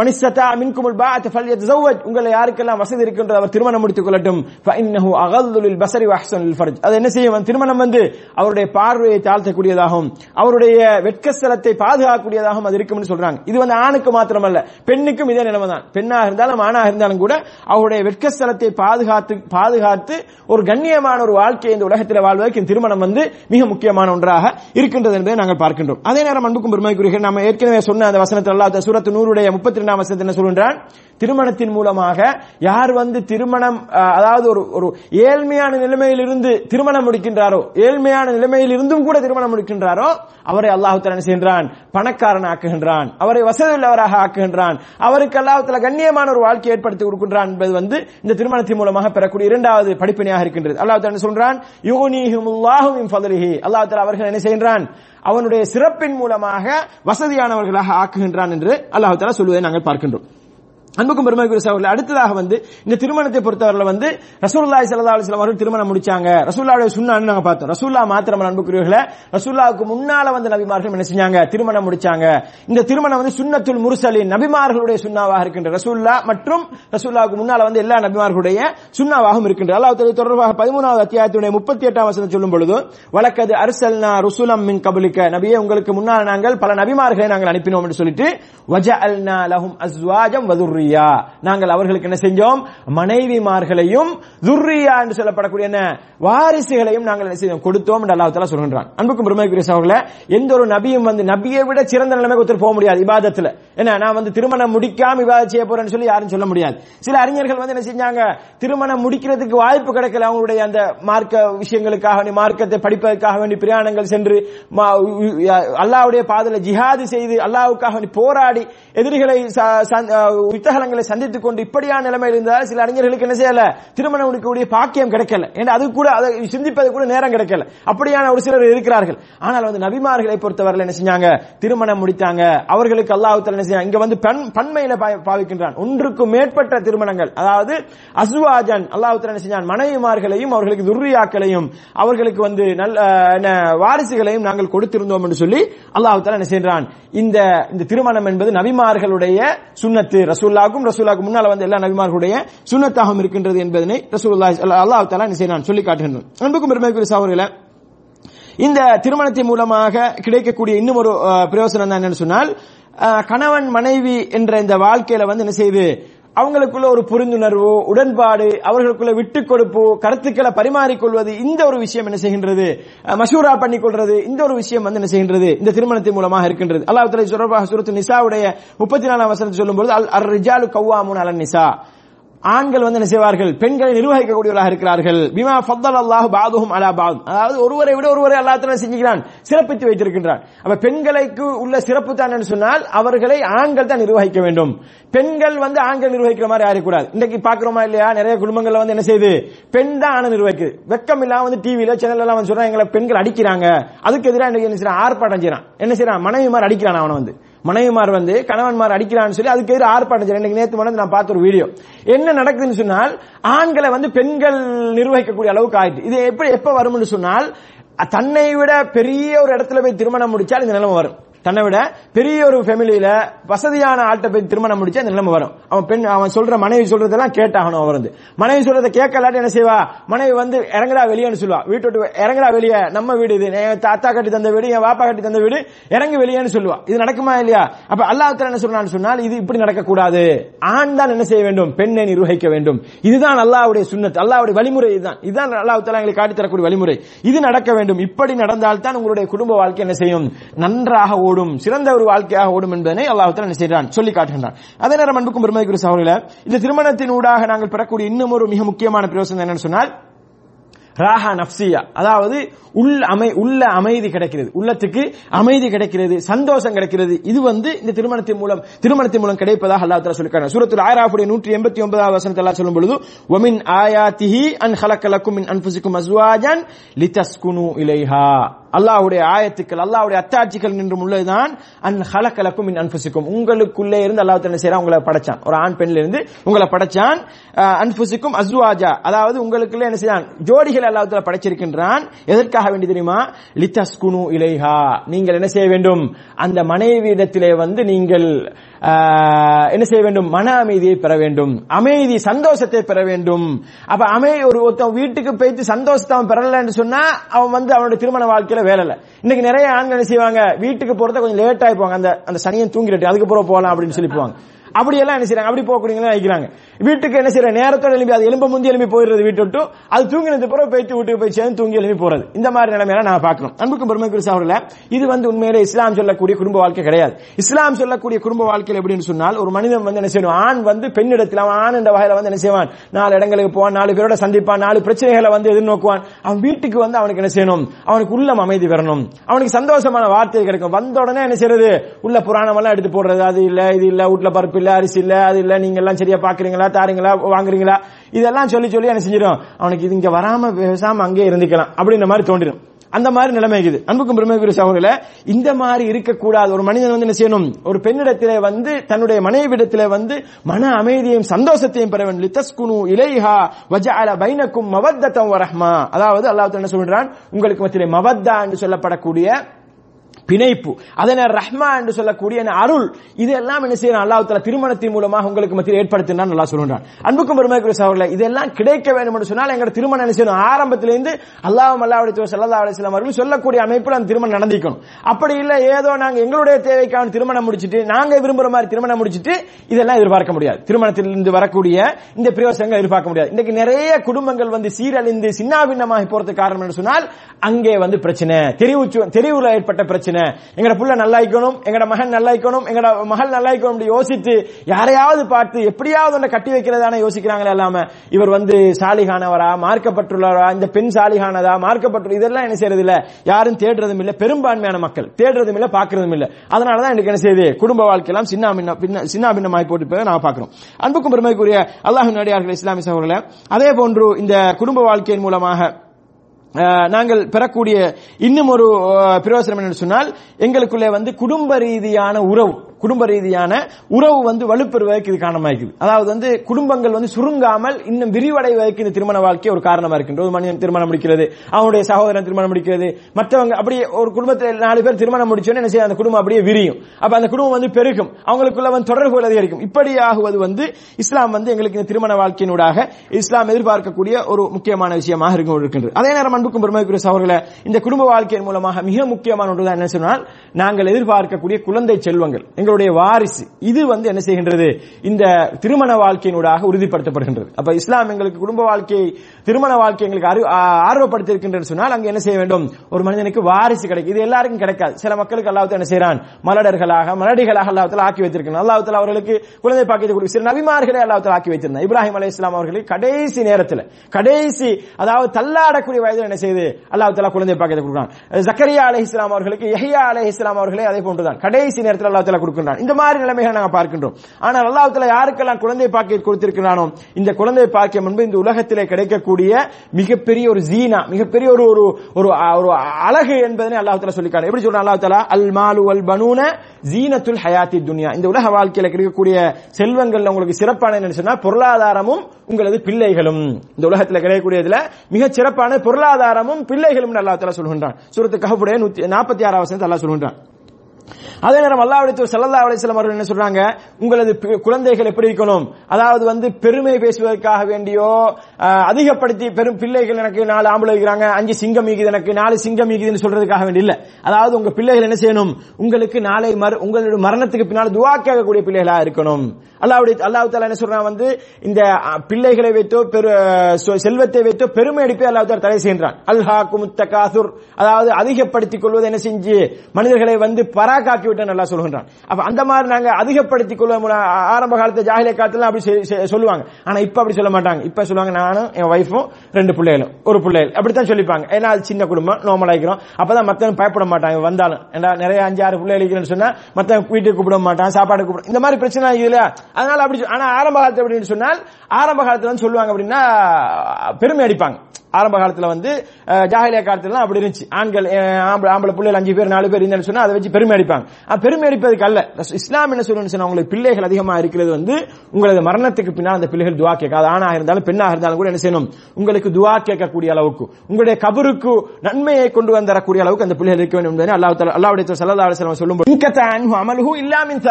மனிஷத்தா மின்குமுல் பா பாஅத் ஃபல்யத்தஸவ்வஜ் உங்களை யாருக்கெல்லாம் வசதி இருக்கின்ற அவர் திருமணம் முடித்துக் கொள்ளட்டும். இன்னஹு அகல்லு பசரி பஸரி ஃபர்ஜ். அது என்ன செய்யும்? திருமணம் வந்து அவருடைய பார்வையை தாழ்த்தக்கூடியதாகவும் அவருடைய வெட்கஸ்தலத்தை பாதுகாக்கக்கூடியதாகவும் அது இருக்கும்னு சொல்றாங்க. இது வந்து ஆணுக்கு மாத்திரமல்ல பெண்ணுக்கும் இதே நிலைமை தான் பெண்ணாக இருந்தாலும் ஆணாக இருந்தாலும் கூட அவருடைய வெட்கஸ்தலத்தை பாதுகாத்து பாதுகாத்து ஒரு கண்ணியமான ஒரு வாழ்க்கையை இந்த உலகத்தில் வாழ்வதற்கு திருமணம் வந்து மிக முக்கியமான ஒன்றாக இருக்கின்றது என்பதை நாங்கள் பார்க்கின்றோம். அதே நேரம் அன்புக்கும் பெருமைக்குரிய நம்ம ஏற்கனவே சொன்ன அந்த வசனத்தில் அல்லாத சூரத்து நூறுடைய முப்பத்தி ரெண்டாம் வசனத்தில் என்ன சொல்கின்றான்? திருமணத்தின் மூலமாக யார் வந்து திருமணம் அதாவது ஒரு ஒரு ஏழ்மையான நிலைமையிலிருந்து திருமணம் முடிக்கின்றாரோ ஏழ்மையான நிலைமையில் இருந்தும் கூட திருமணம் முடிக்கின்றாரோ அவரை அல்லாஹுத்தலன் செய்கின்றான்? பணக்காரன் ஆக்குகின்றான். அவரை வசதி உள்ளவராக ஆக்குகின்றான். அவருக்கு அல்லாஹ் கண்ணியமான ஒரு வாழ்க்கை ஏற்படுத்தி கொடுக்கின்றான் என்பது வந்து இந்த திருமணத்தின் மூலமாக பெறக்கூடிய இரண்டாவது படிப்பினையாக இருக்கின்றது. அல்லாஹ் சொல்றான்? யுகனிஹுமுல்லாஹு மின் ஃபضலிஹி அல்லாஹ் அவர்கள் என்ன செய்கின்றான்? அவனுடைய சிறப்பின் மூலமாக வசதியானவர்களாக ஆக்குகின்றான் என்று அல்லாஹு தலா சொல்வதை நாங்கள் பார்க்கின்றோம். அன்புக்கும் பெருமைக்குரிய சகோதரர்கள் அடுத்ததாக வந்து இந்த திருமணத்தை பொறுத்தவரையில் வந்து ரசூல்லாய் சல்லா அலைஹி அவர்கள் திருமணம் முடிச்சாங்க. ரசூல்லாவுடைய சுண்ணான்னு நாங்கள் பார்த்தோம்? ரசூல்லா மாத்திரம் அன்புக்குரியவர்களை. ரசூல்லாவுக்கு முன்னால வந்து நபிமார்கள் என்ன செஞ்சாங்க? திருமணம் முடிச்சாங்க. இந்த திருமணம் வந்து சுண்ணத்துல் முருசலின் நபிமார்களுடைய சுண்ணாவாக இருக்கின்ற ரசூல்லா மற்றும் ரசூல்லாவுக்கு முன்னால வந்து எல்லா நபிமார்களுடைய சுண்ணாவாகவும் இருக்கின்ற அல்லாஹ் தொடர்பாக தொடர்பாக 13வது அத்தியாயத்துடைய 38ஆம் வசனம் சொல்லும் பொழுது வழக்கது அர்சல்னா ருசுலம் மின் கபுலிக்க. நபியே உங்களுக்கு முன்னால் நாங்கள் பல நபிமார்களை நாங்கள் அனுப்பினோம் என்று சொல்லிட்டு வஜஅல்னா லஹும் அஸ்வாஜம் துர்ரியா நாங்கள் அவர்களுக்கு என்ன செஞ்சோம்? மனைவிமார்களையும் துர்ரியா என்று சொல்லப்படக்கூடிய என்ன? வாரிசுகளையும் நாங்கள் என்ன செய்தோம்? கொடுத்தோம் என்று அல்லாஹ் சொல்கின்றான். அன்புக்கும் பெருமைக்குரிய சகோதரர்களே எந்த ஒரு நபியும் வந்து நபியை விட சிறந்த நிலைமைக்கு ஒருத்தர் போக முடியாது இபாதத்துல. என்ன நான் வந்து திருமணம் முடிக்காம இபாதத் செய்ய போறேன்னு சொல்லி யாரும் சொல்ல முடியாது. சில அறிஞர்கள் வந்து என்ன செஞ்சாங்க? திருமணம் முடிக்கிறதுக்கு வாய்ப்பு கிடைக்கல. அவங்களுடைய அந்த மார்க்க விஷயங்களுக்காக வேண்டி மார்க்கத்தை படிப்பதற்காக வேண்டி பிரயாணங்கள் சென்று அல்லாவுடைய பாதல ஜிஹாது செய்து அல்லாவுக்காக வேண்டி போராடி எதிரிகளை ச- சந்தித்துக் கொண்டு இப்படியான நிலைமையில் இருந்தால் சில அறிஞர்களுக்கு என்ன செய்யல? திருமணம் முடிக்கக்கூடிய பாக்கியம் கிடைக்கல. ஏன்னா அது கூட அதை சிந்திப்பது கூட நேரம் கிடைக்கல. அப்படியான ஒரு சிலர் இருக்கிறார்கள். ஆனால் வந்து நபிமார்களை பொறுத்தவரையில் என்ன செஞ்சாங்க? திருமணம் முடித்தாங்க. அவர்களுக்கு அல்லாஹ் என்ன செஞ்சாங்க இங்க வந்து பெண் பன்மையில பாவிக்கின்றான். ஒன்றுக்கு மேற்பட்ட திருமணங்கள். அதாவது அஸ்வாஜன் அல்லாஹ் என்ன செஞ்சான்? மனைவிமார்களையும் அவர்களுக்கு துர்ரியாக்களையும் அவர்களுக்கு வந்து நல்ல என்ன வாரிசுகளையும் நாங்கள் கொடுத்திருந்தோம் என்று சொல்லி அல்லாஹ் என்ன செய்கிறான்? இந்த இந்த திருமணம் என்பது நபிமார்களுடைய சுண்ணத்து ரசூல்லா ரசூலாக்கும் ரசூலாக்கு முன்னால வந்து எல்லா நபிமார்களுடைய சுன்னத்தாகவும் இருக்கின்றது என்பதனை ரசூலுல்லாஹி அல்லாஹ் தஆலா என்ன சொல்லி காட்டுகின்றோம் அன்புக்கும் பெருமைக்குரிய சகோதரர்களே இந்த திருமணத்தின் மூலமாக கிடைக்கக்கூடிய இன்னும் ஒரு பிரயோசனம் தான் என்னன்னு சொன்னால் கணவன் மனைவி என்ற இந்த வாழ்க்கையில வந்து என்ன செய்யுது அவங்களுக்குள்ள ஒரு புரிந்துணர்வோ உடன்பாடு அவர்களுக்குள்ள விட்டுக் கொடுப்போ கருத்துக்களை பரிமாறிக்கொள்வது இந்த ஒரு விஷயம் என்ன செய்கின்றது? மசூரா மஷூரா பண்ணிக்கொள்றது இந்த ஒரு விஷயம் வந்து என்ன செய்கின்றது? இந்த திருமணத்தின் மூலமாக இருக்கின்றது. அல்லாஹ் தஆலா தொடர்பாக சூரத்து நிசாவுடைய முப்பத்தி நாலாம் வசனத்தை சொல்லும்போது அல் அர் ரிஜாலு கவ்வாமுன் அலன் நிசா ஆண்கள் வந்து என்ன செய்வார்கள்? பெண்களை நிர்வகிக்கக்கூடியவர்களாக இருக்கிறார்கள். பிமா ஃபத்தல் அல்லாஹ் பாதுகும் அலா பாத் அதாவது ஒருவரை விட ஒருவரை அல்லாஹ் செஞ்சுக்கிறான். சிறப்பித்து வைத்திருக்கின்றான். அப்ப பெண்களுக்கு உள்ள சிறப்பு தான் சொன்னால் அவர்களை ஆண்கள் தான் நிர்வகிக்க வேண்டும். பெண்கள் வந்து ஆண்கள் நிர்வகிக்கிற மாதிரி ஆயிடக்கூடாது இன்றைக்கு பாக்குறோமா இல்லையா? நிறைய குடும்பங்கள்ல வந்து என்ன செய்யுது? பெண் தான் ஆணை நிர்வகிக்குது. வெக்கம் இல்லாம வந்து டிவில சேனல் எல்லாம் வந்து சொல்றாங்க எங்களை பெண்கள் அடிக்கிறாங்க. அதுக்கு எதிராக என்ன செய்யறான் ஆர்ப்பாட்டம் செய்யறான் என்ன செய்யறான் மனைவி மாதிரி அடிக்கிறான் அவனை வந்து. மனைவிமார் வந்து கணவன்மார் அடிக்கிறான்னு சொல்லி அதுக்கு எதிராக ஆர்ப்பாட்டம் செய்யறான் இன்னைக்கு நேற்று மணந்து நான் பார்த்த ஒரு வீடியோ. என்ன நடக்குதுன்னு சொன்னால் ஆண்களை வந்து பெண்கள் நிர்வகிக்கக்கூடிய அளவுக்கு ஆயிட்டு. இது எப்படி எப்ப வரும்னு சொன்னால் தன்னை விட பெரிய ஒரு இடத்துல போய் திருமணம் முடிச்சால் இந்த நிலைமை வரும். தன்னை விட பெரிய ஒரு ஃபேமிலியில வசதியான ஆள்கிட்ட போய் திருமணம் முடிச்சு அந்த நிலைமை வரும். அவன் பெண் அவன் சொல்ற மனைவி சொல்றதெல்லாம் கேட்டாகணும் அவர் வந்து மனைவி சொல்றதை கேட்கலாட்டி என்ன செய்வா? மனைவி வந்து இறங்குடா வெளியேன்னு சொல்லுவா. வீட்டு விட்டு இறங்கடா வெளியே. நம்ம வீடு இது. என் தாத்தா கட்டி தந்த வீடு என் வாப்பா கட்டி தந்த வீடு. இறங்கி வெளியேன்னு சொல்லுவா. இது நடக்குமா இல்லையா? அப்ப அல்லாஹ் என்ன சொல்றான்னு சொன்னால் இது இப்படி நடக்கக்கூடாது. ஆண் தான் என்ன செய்ய வேண்டும்? பெண்ணை நிர்வகிக்க வேண்டும். இதுதான் அல்லாவுடைய சுண்ணத் அல்லாவுடைய வழிமுறை இதுதான். இதுதான் அல்லாஹ் தஆலா எங்களுக்கு காட்டி தரக்கூடிய வழிமுறை. இது நடக்க வேண்டும். இப்படி நடந்தால் தான் உங்களுடைய குடும்ப வாழ்க்கை என்ன செய்யும்? நன்றாக ஓடும் சிறந்த ஒரு வாழ்க்கையாக ஓடும் என்பதனை அல்லாஹ் என்ன செய்கிறான்? சொல்லி காட்டுகின்றான். அதே நேரம் அன்புக்கும் பெருமைக்குரிய சகோதரர்களே இந்த திருமணத்தின் ஊடாக நாங்கள் பெறக்கூடிய இன்னும் ஒரு மிக முக்கியமான பிரயோசனம் என்னன்னு சொன்னால் ராஹா நப்சியா அதாவது உள்ள அமை உள்ள அமைதி கிடைக்கிறது. உள்ளத்துக்கு அமைதி கிடைக்கிறது சந்தோஷம் கிடைக்கிறது. இது வந்து இந்த திருமணத்தின் மூலம் திருமணத்தின் மூலம் கிடைப்பதாக அல்லாஹ் தஆலா சொல்லிருக்காங்க சூரத்துல் ஆராஃபுடைய 189வது வசனத்தில் அல்லாஹ் சொல்லும் பொழுது வமின் ஆயாத்திஹி அன் ஹலக்கலக்கும் மின் அன்ஃபுசிக்கும் அஸ்வாஜன் லிதஸ்குனு இலைஹா. அல்லாஹுடைய ஆயத்துக்கள் அல்லாஹுடைய அத்தாட்சிகள் நின்றும் உள்ளதுதான். அன் ஹலக்கலக்கும் இன் அன்புசிக்கும் உங்களுக்குள்ளே இருந்து அல்லாஹ் என்ன செய்றான்? உங்களை படைச்சான். ஒரு ஆண் பெண்ல இருந்து உங்களை படைச்சான். அன்புசிக்கும் அஸ்வாஜா அதாவது உங்களுக்குள்ளே என்ன செய்றான்? ஜோடிகள் அல்லாஹ் படைச்சிருக்கின்றான். எதற்காக வேண்டி தெரியுமா? லித்தஸ்குனு இலைஹா. நீங்கள் என்ன செய்ய வேண்டும்? அந்த மனைவியிடத்திலே வந்து நீங்கள் என்ன செய்ய வேண்டும்? மன அமைதியை பெற வேண்டும். அமைதி சந்தோஷத்தை பெற வேண்டும். அப்ப அமை ஒரு ஒருத்தன் வீட்டுக்கு போயிட்டு சந்தோஷத்தை அவன் பெறலன்னு சொன்னா அவன் வந்து அவனுடைய திருமண வாழ்க்கையில வேலை இல்ல. இன்னைக்கு நிறைய ஆண்கள் என்ன செய்வாங்க? வீட்டுக்கு போறத கொஞ்சம் லேட் ஆகி அந்த அந்த சனியன் தூங்கிட்டு அதுக்கப்புறம் போகலாம் அப்படின்னு சொல்லி போவாங்க. அப்படியெல்லாம் என்ன செய்றாங்க? அப்படி போகக்கூடியவங்க நினைக்கிறாங்க. வீட்டுக்கு என்ன செய்யற நேரத்தோட எழுப்பி அது எலும்ப முந்தி எழுப்பி போயிடுறது வீட்டு விட்டு அது தூங்கினது பிறகு போயிட்டு வீட்டுக்கு போய் சேர்ந்து தூங்கி எழுப்பி போறது. இந்த மாதிரி நிலைமையெல்லாம் நான் பார்க்கணும். அன்புக்கும் பெருமைக்குரிய சகோதரர்களே இது வந்து உண்மையிலே இஸ்லாம் சொல்லக்கூடிய குடும்ப வாழ்க்கை கிடையாது. இஸ்லாம் சொல்லக்கூடிய குடும்ப வாழ்க்கையில் எப்படின்னு சொன்னால் ஒரு மனிதன் வந்து என்ன செய்யணும் ஆண் வந்து பெண்ணிடத்தில் அவன் ஆண் என்ற வகையில வந்து என்ன செய்வான்? நாலு இடங்களுக்கு போவான் நாலு பேரோட சந்திப்பான் நாலு பிரச்சனைகளை வந்து எதிர்நோக்குவான். அவன் வீட்டுக்கு வந்து அவனுக்கு என்ன செய்யணும்? அவனுக்கு உள்ளம் அமைதி வரணும் அவனுக்கு சந்தோஷமான வார்த்தை கிடைக்கும். வந்த உடனே என்ன செய்யறது உள்ள புராணம் எல்லாம் எடுத்து போடுறது அது இல்ல இது இல்ல வீட்டுல பருப்பு இல்ல அரிசி இல்ல அது இல்ல நீங்க எல்லாம் சரியா பாக்குறீங்களா தாரீங்களா வாங்குறீங்களா? இதெல்லாம் சொல்லி சொல்லி என்ன செஞ்சிடும்? அவனுக்கு இது இங்க வராம பேசாம அங்கே இருந்துக்கலாம். அப்படின்ற மாதிரி தோன்றிடும். அந்த மாதிரி நிலைமை இருக்குது. அன்புக்கும் பிரம்மகுரு சகோதரில இந்த மாதிரி இருக்கக்கூடாது. ஒரு மனிதன் வந்து என்ன செய்யணும்? ஒரு பெண்ணிடத்திலே வந்து தன்னுடைய மனைவிடத்திலே வந்து மன அமைதியையும் சந்தோஷத்தையும் பெற வேண்டும். லித்தஸ்குனு இலைஹா வஜஅல பைனக்கும் மவத்தத்தம் வரஹ்மா அதாவது அல்லாஹ் என்ன சொல்றான்? உங்களுக்கு மத்தியிலே மவத்தா என்று சொல்லப்படக்கூடிய பிணைப்பு. அதனை ரஹ்மா என்று சொல்லக்கூடிய அருள் இதெல்லாம் என்ன செய்யணும்? அல்லாஹ் தலா திருமணத்தின் மூலமாக உங்களுக்கு மத்தியில் ஏற்படுத்தினா நல்லா சொல்றான் அன்புக்கும் பெருமைக்குரிய சகோதரர்களே இதெல்லாம் கிடைக்க வேண்டும் என்று சொன்னால் எங்க திருமணம் என்ன செய்யணும்? ஆரம்பத்திலிருந்து அல்லாஹ் அல்லாவுடைய சல்லா அலிஸ்லாம் அவர்கள் சொல்லக்கூடிய அமைப்பில் அந்த திருமணம் நடந்திக்கணும் அப்படி இல்லை ஏதோ நாங்க எங்களுடைய தேவைக்கான திருமணம் முடிச்சிட்டு நாங்க விரும்புற மாதிரி திருமணம் முடிச்சிட்டு இதெல்லாம் எதிர்பார்க்க முடியாது. திருமணத்திலிருந்து வரக்கூடிய இந்த பிரயோசனங்கள் எதிர்பார்க்க முடியாது. இன்னைக்கு நிறைய குடும்பங்கள் வந்து சீரழிந்து சின்னாபின்னமாகி போறதுக்கு காரணம் என்று சொன்னால் அங்கே வந்து பிரச்சனை. தெரிவு தெரிவுல ஏற்பட்ட பிரச்சனை. எங்கட புள்ள நல்லாய்க்கணும் எங்கட மகன் நல்லாய்க்கணும் எங்கட மகள் நல்லாய்க்கணும் அப்படி யோசித்து யாரையாவது பார்த்து எப்படியாவது ஒன்றை கட்டி வைக்கிறதான யோசிக்கிறாங்களே இல்லாம இவர் வந்து சாலிகானவரா மார்க்கப்பட்டுள்ளவரா இந்த பெண் சாலிகானதா மார்க்கப்பட்டு இதெல்லாம் என்ன செய்யறது இல்ல யாரும் தேடுறதும் இல்ல. பெரும்பான்மையான மக்கள். தேடுறதும் இல்ல பாக்குறதும் இல்ல. அதனாலதான் எனக்கு என்ன செய்யுது? குடும்ப வாழ்க்கையெல்லாம் சின்ன பின்ன சின்ன பின்னமாய் போட்டு போய் நான் பாக்குறோம் அன்புக்கும் பெருமைக்குரிய அல்லாஹ் நடிகார்கள் இஸ்லாமிய சகோதரர்களை அதே போன்று இந்த குடும்ப வாழ்க்கையின் மூலமாக நாங்கள் பெறக்கூடிய இன்னும் ஒரு பிரயோசனம் என்று சொன்னால் எங்களுக்குள்ளே வந்து குடும்ப ரீதியான உறவு. குடும்ப ரீதியான உறவு வந்து வலுப்பெறுவதற்கு இது காரணமா இருக்குது அதாவது வந்து குடும்பங்கள் வந்து சுருங்காமல் இன்னும் விரிவடைவதற்கு இந்த திருமண வாழ்க்கை ஒரு காரணமா இருக்கின்றது. ஒரு மனிதன் திருமணம் முடிக்கிறது அவனுடைய சகோதரன் திருமணம் முடிக்கிறது மற்றவங்க அப்படியே ஒரு குடும்பத்தில் நாலு பேர் திருமணம் முடிச்சோன்னு என்ன செய்ய அந்த குடும்பம் அப்படியே விரியும். அப்ப அந்த குடும்பம் வந்து பெருகும். அவங்களுக்குள்ள வந்து தொடர்புகள் அதிகரிக்கும். இப்படி ஆகுவது வந்து இஸ்லாம் வந்து எங்களுக்கு இந்த திருமண வாழ்க்கையினூடாக இஸ்லாம் எதிர்பார்க்கக்கூடிய ஒரு முக்கியமான விஷயமாக இருக்கும் இருக்கின்றது அதே நேரம் அன்புக்கும் பெருமைக்குரிய சகோதரர்களே இந்த குடும்ப வாழ்க்கையின் மூலமாக மிக முக்கியமான ஒன்றுதான் என்ன சொன்னால் நாங்கள் எதிர்பார்க்கக்கூடிய குழந்தை செல்வங்கள். எங்களுடைய வாரிசு. இது வந்து என்ன செய்கின்றது? இந்த திருமண வாழ்க்கையினூடாக உறுதிப்படுத்தப்படுகின்றது. அப்ப இஸ்லாம் எங்களுக்கு குடும்ப வாழ்க்கை திருமண வாழ்க்கை எங்களுக்கு ஆர்வப்படுத்திருக்கின்றது ஆர்வப்படுத்தி சொன்னால் அங்க என்ன செய்ய வேண்டும்? ஒரு மனிதனுக்கு வாரிசு கிடைக்கும். இது எல்லாருக்கும் கிடைக்காது. சில மக்களுக்கு அல்லாஹ் என்ன செய்யறான் மலடர்களாக மலடிகளாக அல்லாஹ் ஆக்கி வைத்திருக்கிறான். அல்லாஹ் அவர்களுக்கு குழந்தை பாக்கியத்தை கொடுக்க சில நபிமார்களை அல்லாஹ் ஆக்கி வைத்திருந்தார். இப்ராஹிம் அலி இஸ்லாம் அவர்களுக்கு கடைசி நேரத்தில் கடைசி அதாவது தள்ளாடக்கூடிய வயதில் என்ன செய்து அல்லாஹ் தலா குழந்தை பாக்கியத்தை கொடுக்கிறான். ஜக்கரியா அலி இஸ்லாம் அவர்களுக்கு எஹியா அலி இஸ்லாம் அவர்களே அதே போன்றுதான். கடைசி நேரத்தில் அல்லாஹ் கொடுக்க கொடுத்திருக்கின்றான் இந்த மாதிரி நிலைமைகளை நாங்கள் பார்க்கின்றோம். ஆனால் அல்லாஹ் யாருக்கெல்லாம் குழந்தை பாக்கியம் கொடுத்திருக்கிறானோ இந்த குழந்தை பாக்கியம் என்பது இந்த உலகத்திலே கிடைக்கக்கூடிய மிகப்பெரிய ஒரு ஜீனா மிகப்பெரிய ஒரு ஒரு ஒரு அழகு என்பதனை அல்லாஹ் சொல்லிக்காரு. எப்படி சொல்றான் அல்லாஹ் தஆலா அல் மாலு அல் பனூன ஜீனத்துல் ஹயாத்தி துனியா. இந்த உலக வாழ்க்கையில கிடைக்கக்கூடிய செல்வங்கள்ல உங்களுக்கு சிறப்பான என்னன்னு சொன்னா பொருளாதாரமும் உங்களது பிள்ளைகளும். இந்த உலகத்துல கிடைக்கக்கூடியதுல மிக சிறப்பான பொருளாதாரமும் பிள்ளைகளும் அல்லாஹ் தஆலா சொல்கின்றான். சூரத்து கஹபுடைய நாற்பத்தி ஆறாவது வசனத்தில் அல்லாஹ் சொல்கின்றான். அதே நேரம் அல்லாவுடைய ஸல்லல்லாஹு அலைஹி வஸல்லம் அவர்கள் என்ன சொல்றாங்க? உங்களது குழந்தைகள் எப்படி இருக்கணும்? அதாவது வந்து பெருமை பேசுவதற்காக வேண்டியோ அதிகப்படுத்தி பெரும் பிள்ளைகள் எனக்கு நாலு ஆம்பளை இருக்கிறாங்க அஞ்சு சிங்கம் ஈகுது எனக்கு நாலு சிங்கம் ஈகுதுன்னு சொல்றதுக்காக வேண்டிய இல்ல. அதாவது உங்க பிள்ளைகள் என்ன செய்யணும்? உங்களுக்கு நாளை மர உங்களுடைய மரணத்துக்கு பின்னால் துவா கேட்கக்கூடிய பிள்ளைகளா இருக்கணும். அல்லாவுடைய அல்லாஹ் தாலா என்ன சொல்றான் வந்து இந்த பிள்ளைகளை வைத்தோ பெரு செல்வத்தை வைத்தோ பெருமை அடிப்பே அல்லாஹ் தாலா தடை செய்கின்றான். அல்ஹாக்கு முத்தகாசுர் அதாவது அதிகப்படுத்திக் கொள்வது என்ன செஞ்சு மனிதர்களை வந்து பராக்காக்கி விட்டு நல்லா சொல்கின்றான். அப்ப அந்த மாதிரி நாங்க அதிகப்படுத்திக் கொள்வோம் ஆரம்ப காலத்து ஜாகிலிய காலத்துல அப்படி செ- சொல்லுவாங்க. ஆனா இப்ப அப்படி சொல்ல மாட்டாங்க. இப்ப சொல்லுவாங்க நானும் என் ஒய்ஃபும் ரெண்டு பிள்ளைகளும் ஒரு பிள்ளைகள். அப்படித்தான் சொல்லிப்பாங்க. ஏன்னா அது சின்ன குடும்பம் நார்மல் ஆகிக்கிறோம் அப்பதான் மத்தவங்க பயப்பட மாட்டாங்க வந்தாலும். ஏன்னா நிறைய அஞ்சு ஆறு பிள்ளை அழிக்கிறேன்னு சொன்னா மத்தவங்க வீட்டுக்கு கூப்பிட மாட்டான் சாப்பாடு கூப்பிடும் இந்த மாதிரி பிரச்சனை இல்லையா? அதனால அப்படி ஆனா ஆரம்ப காலத்தில் அப்படின்னு சொன்னால் ஆரம்ப காலத்துல வந்து சொல்லுவாங்க அப்படின்னா பெருமை அடிப்பாங்க. ஆரம்ப காலத்துல வந்து அஹ், ஜாஹிலியா காலத்துல அப்படி இருந்துச்சு. ஆண்கள் ஆம்பளை ஆம்பளை பிள்ளைகள் அஞ்சு பேர் நாலு பேர் இருந்தாலும் சொன்னா அதை வச்சு பெருமை அடிப்பாங்க. பெருமை அடிப்பதுக்கு அல்ல. இஸ்லாம் என்ன சொல்லணும்னு சொன்னா உங்களுக்கு பிள்ளைகள் அதிகமா இருக்கிறது வந்து உங்களது மரணத்துக்கு பின்னால் அந்த பிள்ளைகள் துவா கேட்காது ஆணாக இருந்தாலும் பெண்ணாக இருந்தாலும் கூட என்ன செய்யணும்? உங்களுக்கு துவா கேட்கக்கூடிய அளவுக்கு உங்களுடைய கபருக்கு நன்மையை கொண்டு வந்தரக்கூடிய அளவுக்கு அந்த பிள்ளைகள் இருக்க வேண்டும். என்பதை அல்லாஹ் அல்லாவுடைய சல்லா ஸல்லல்லாஹு சொல்லும் போது சொல்லும்போது இன்கத அன்ஹு அமலுஹு இல்லா மின்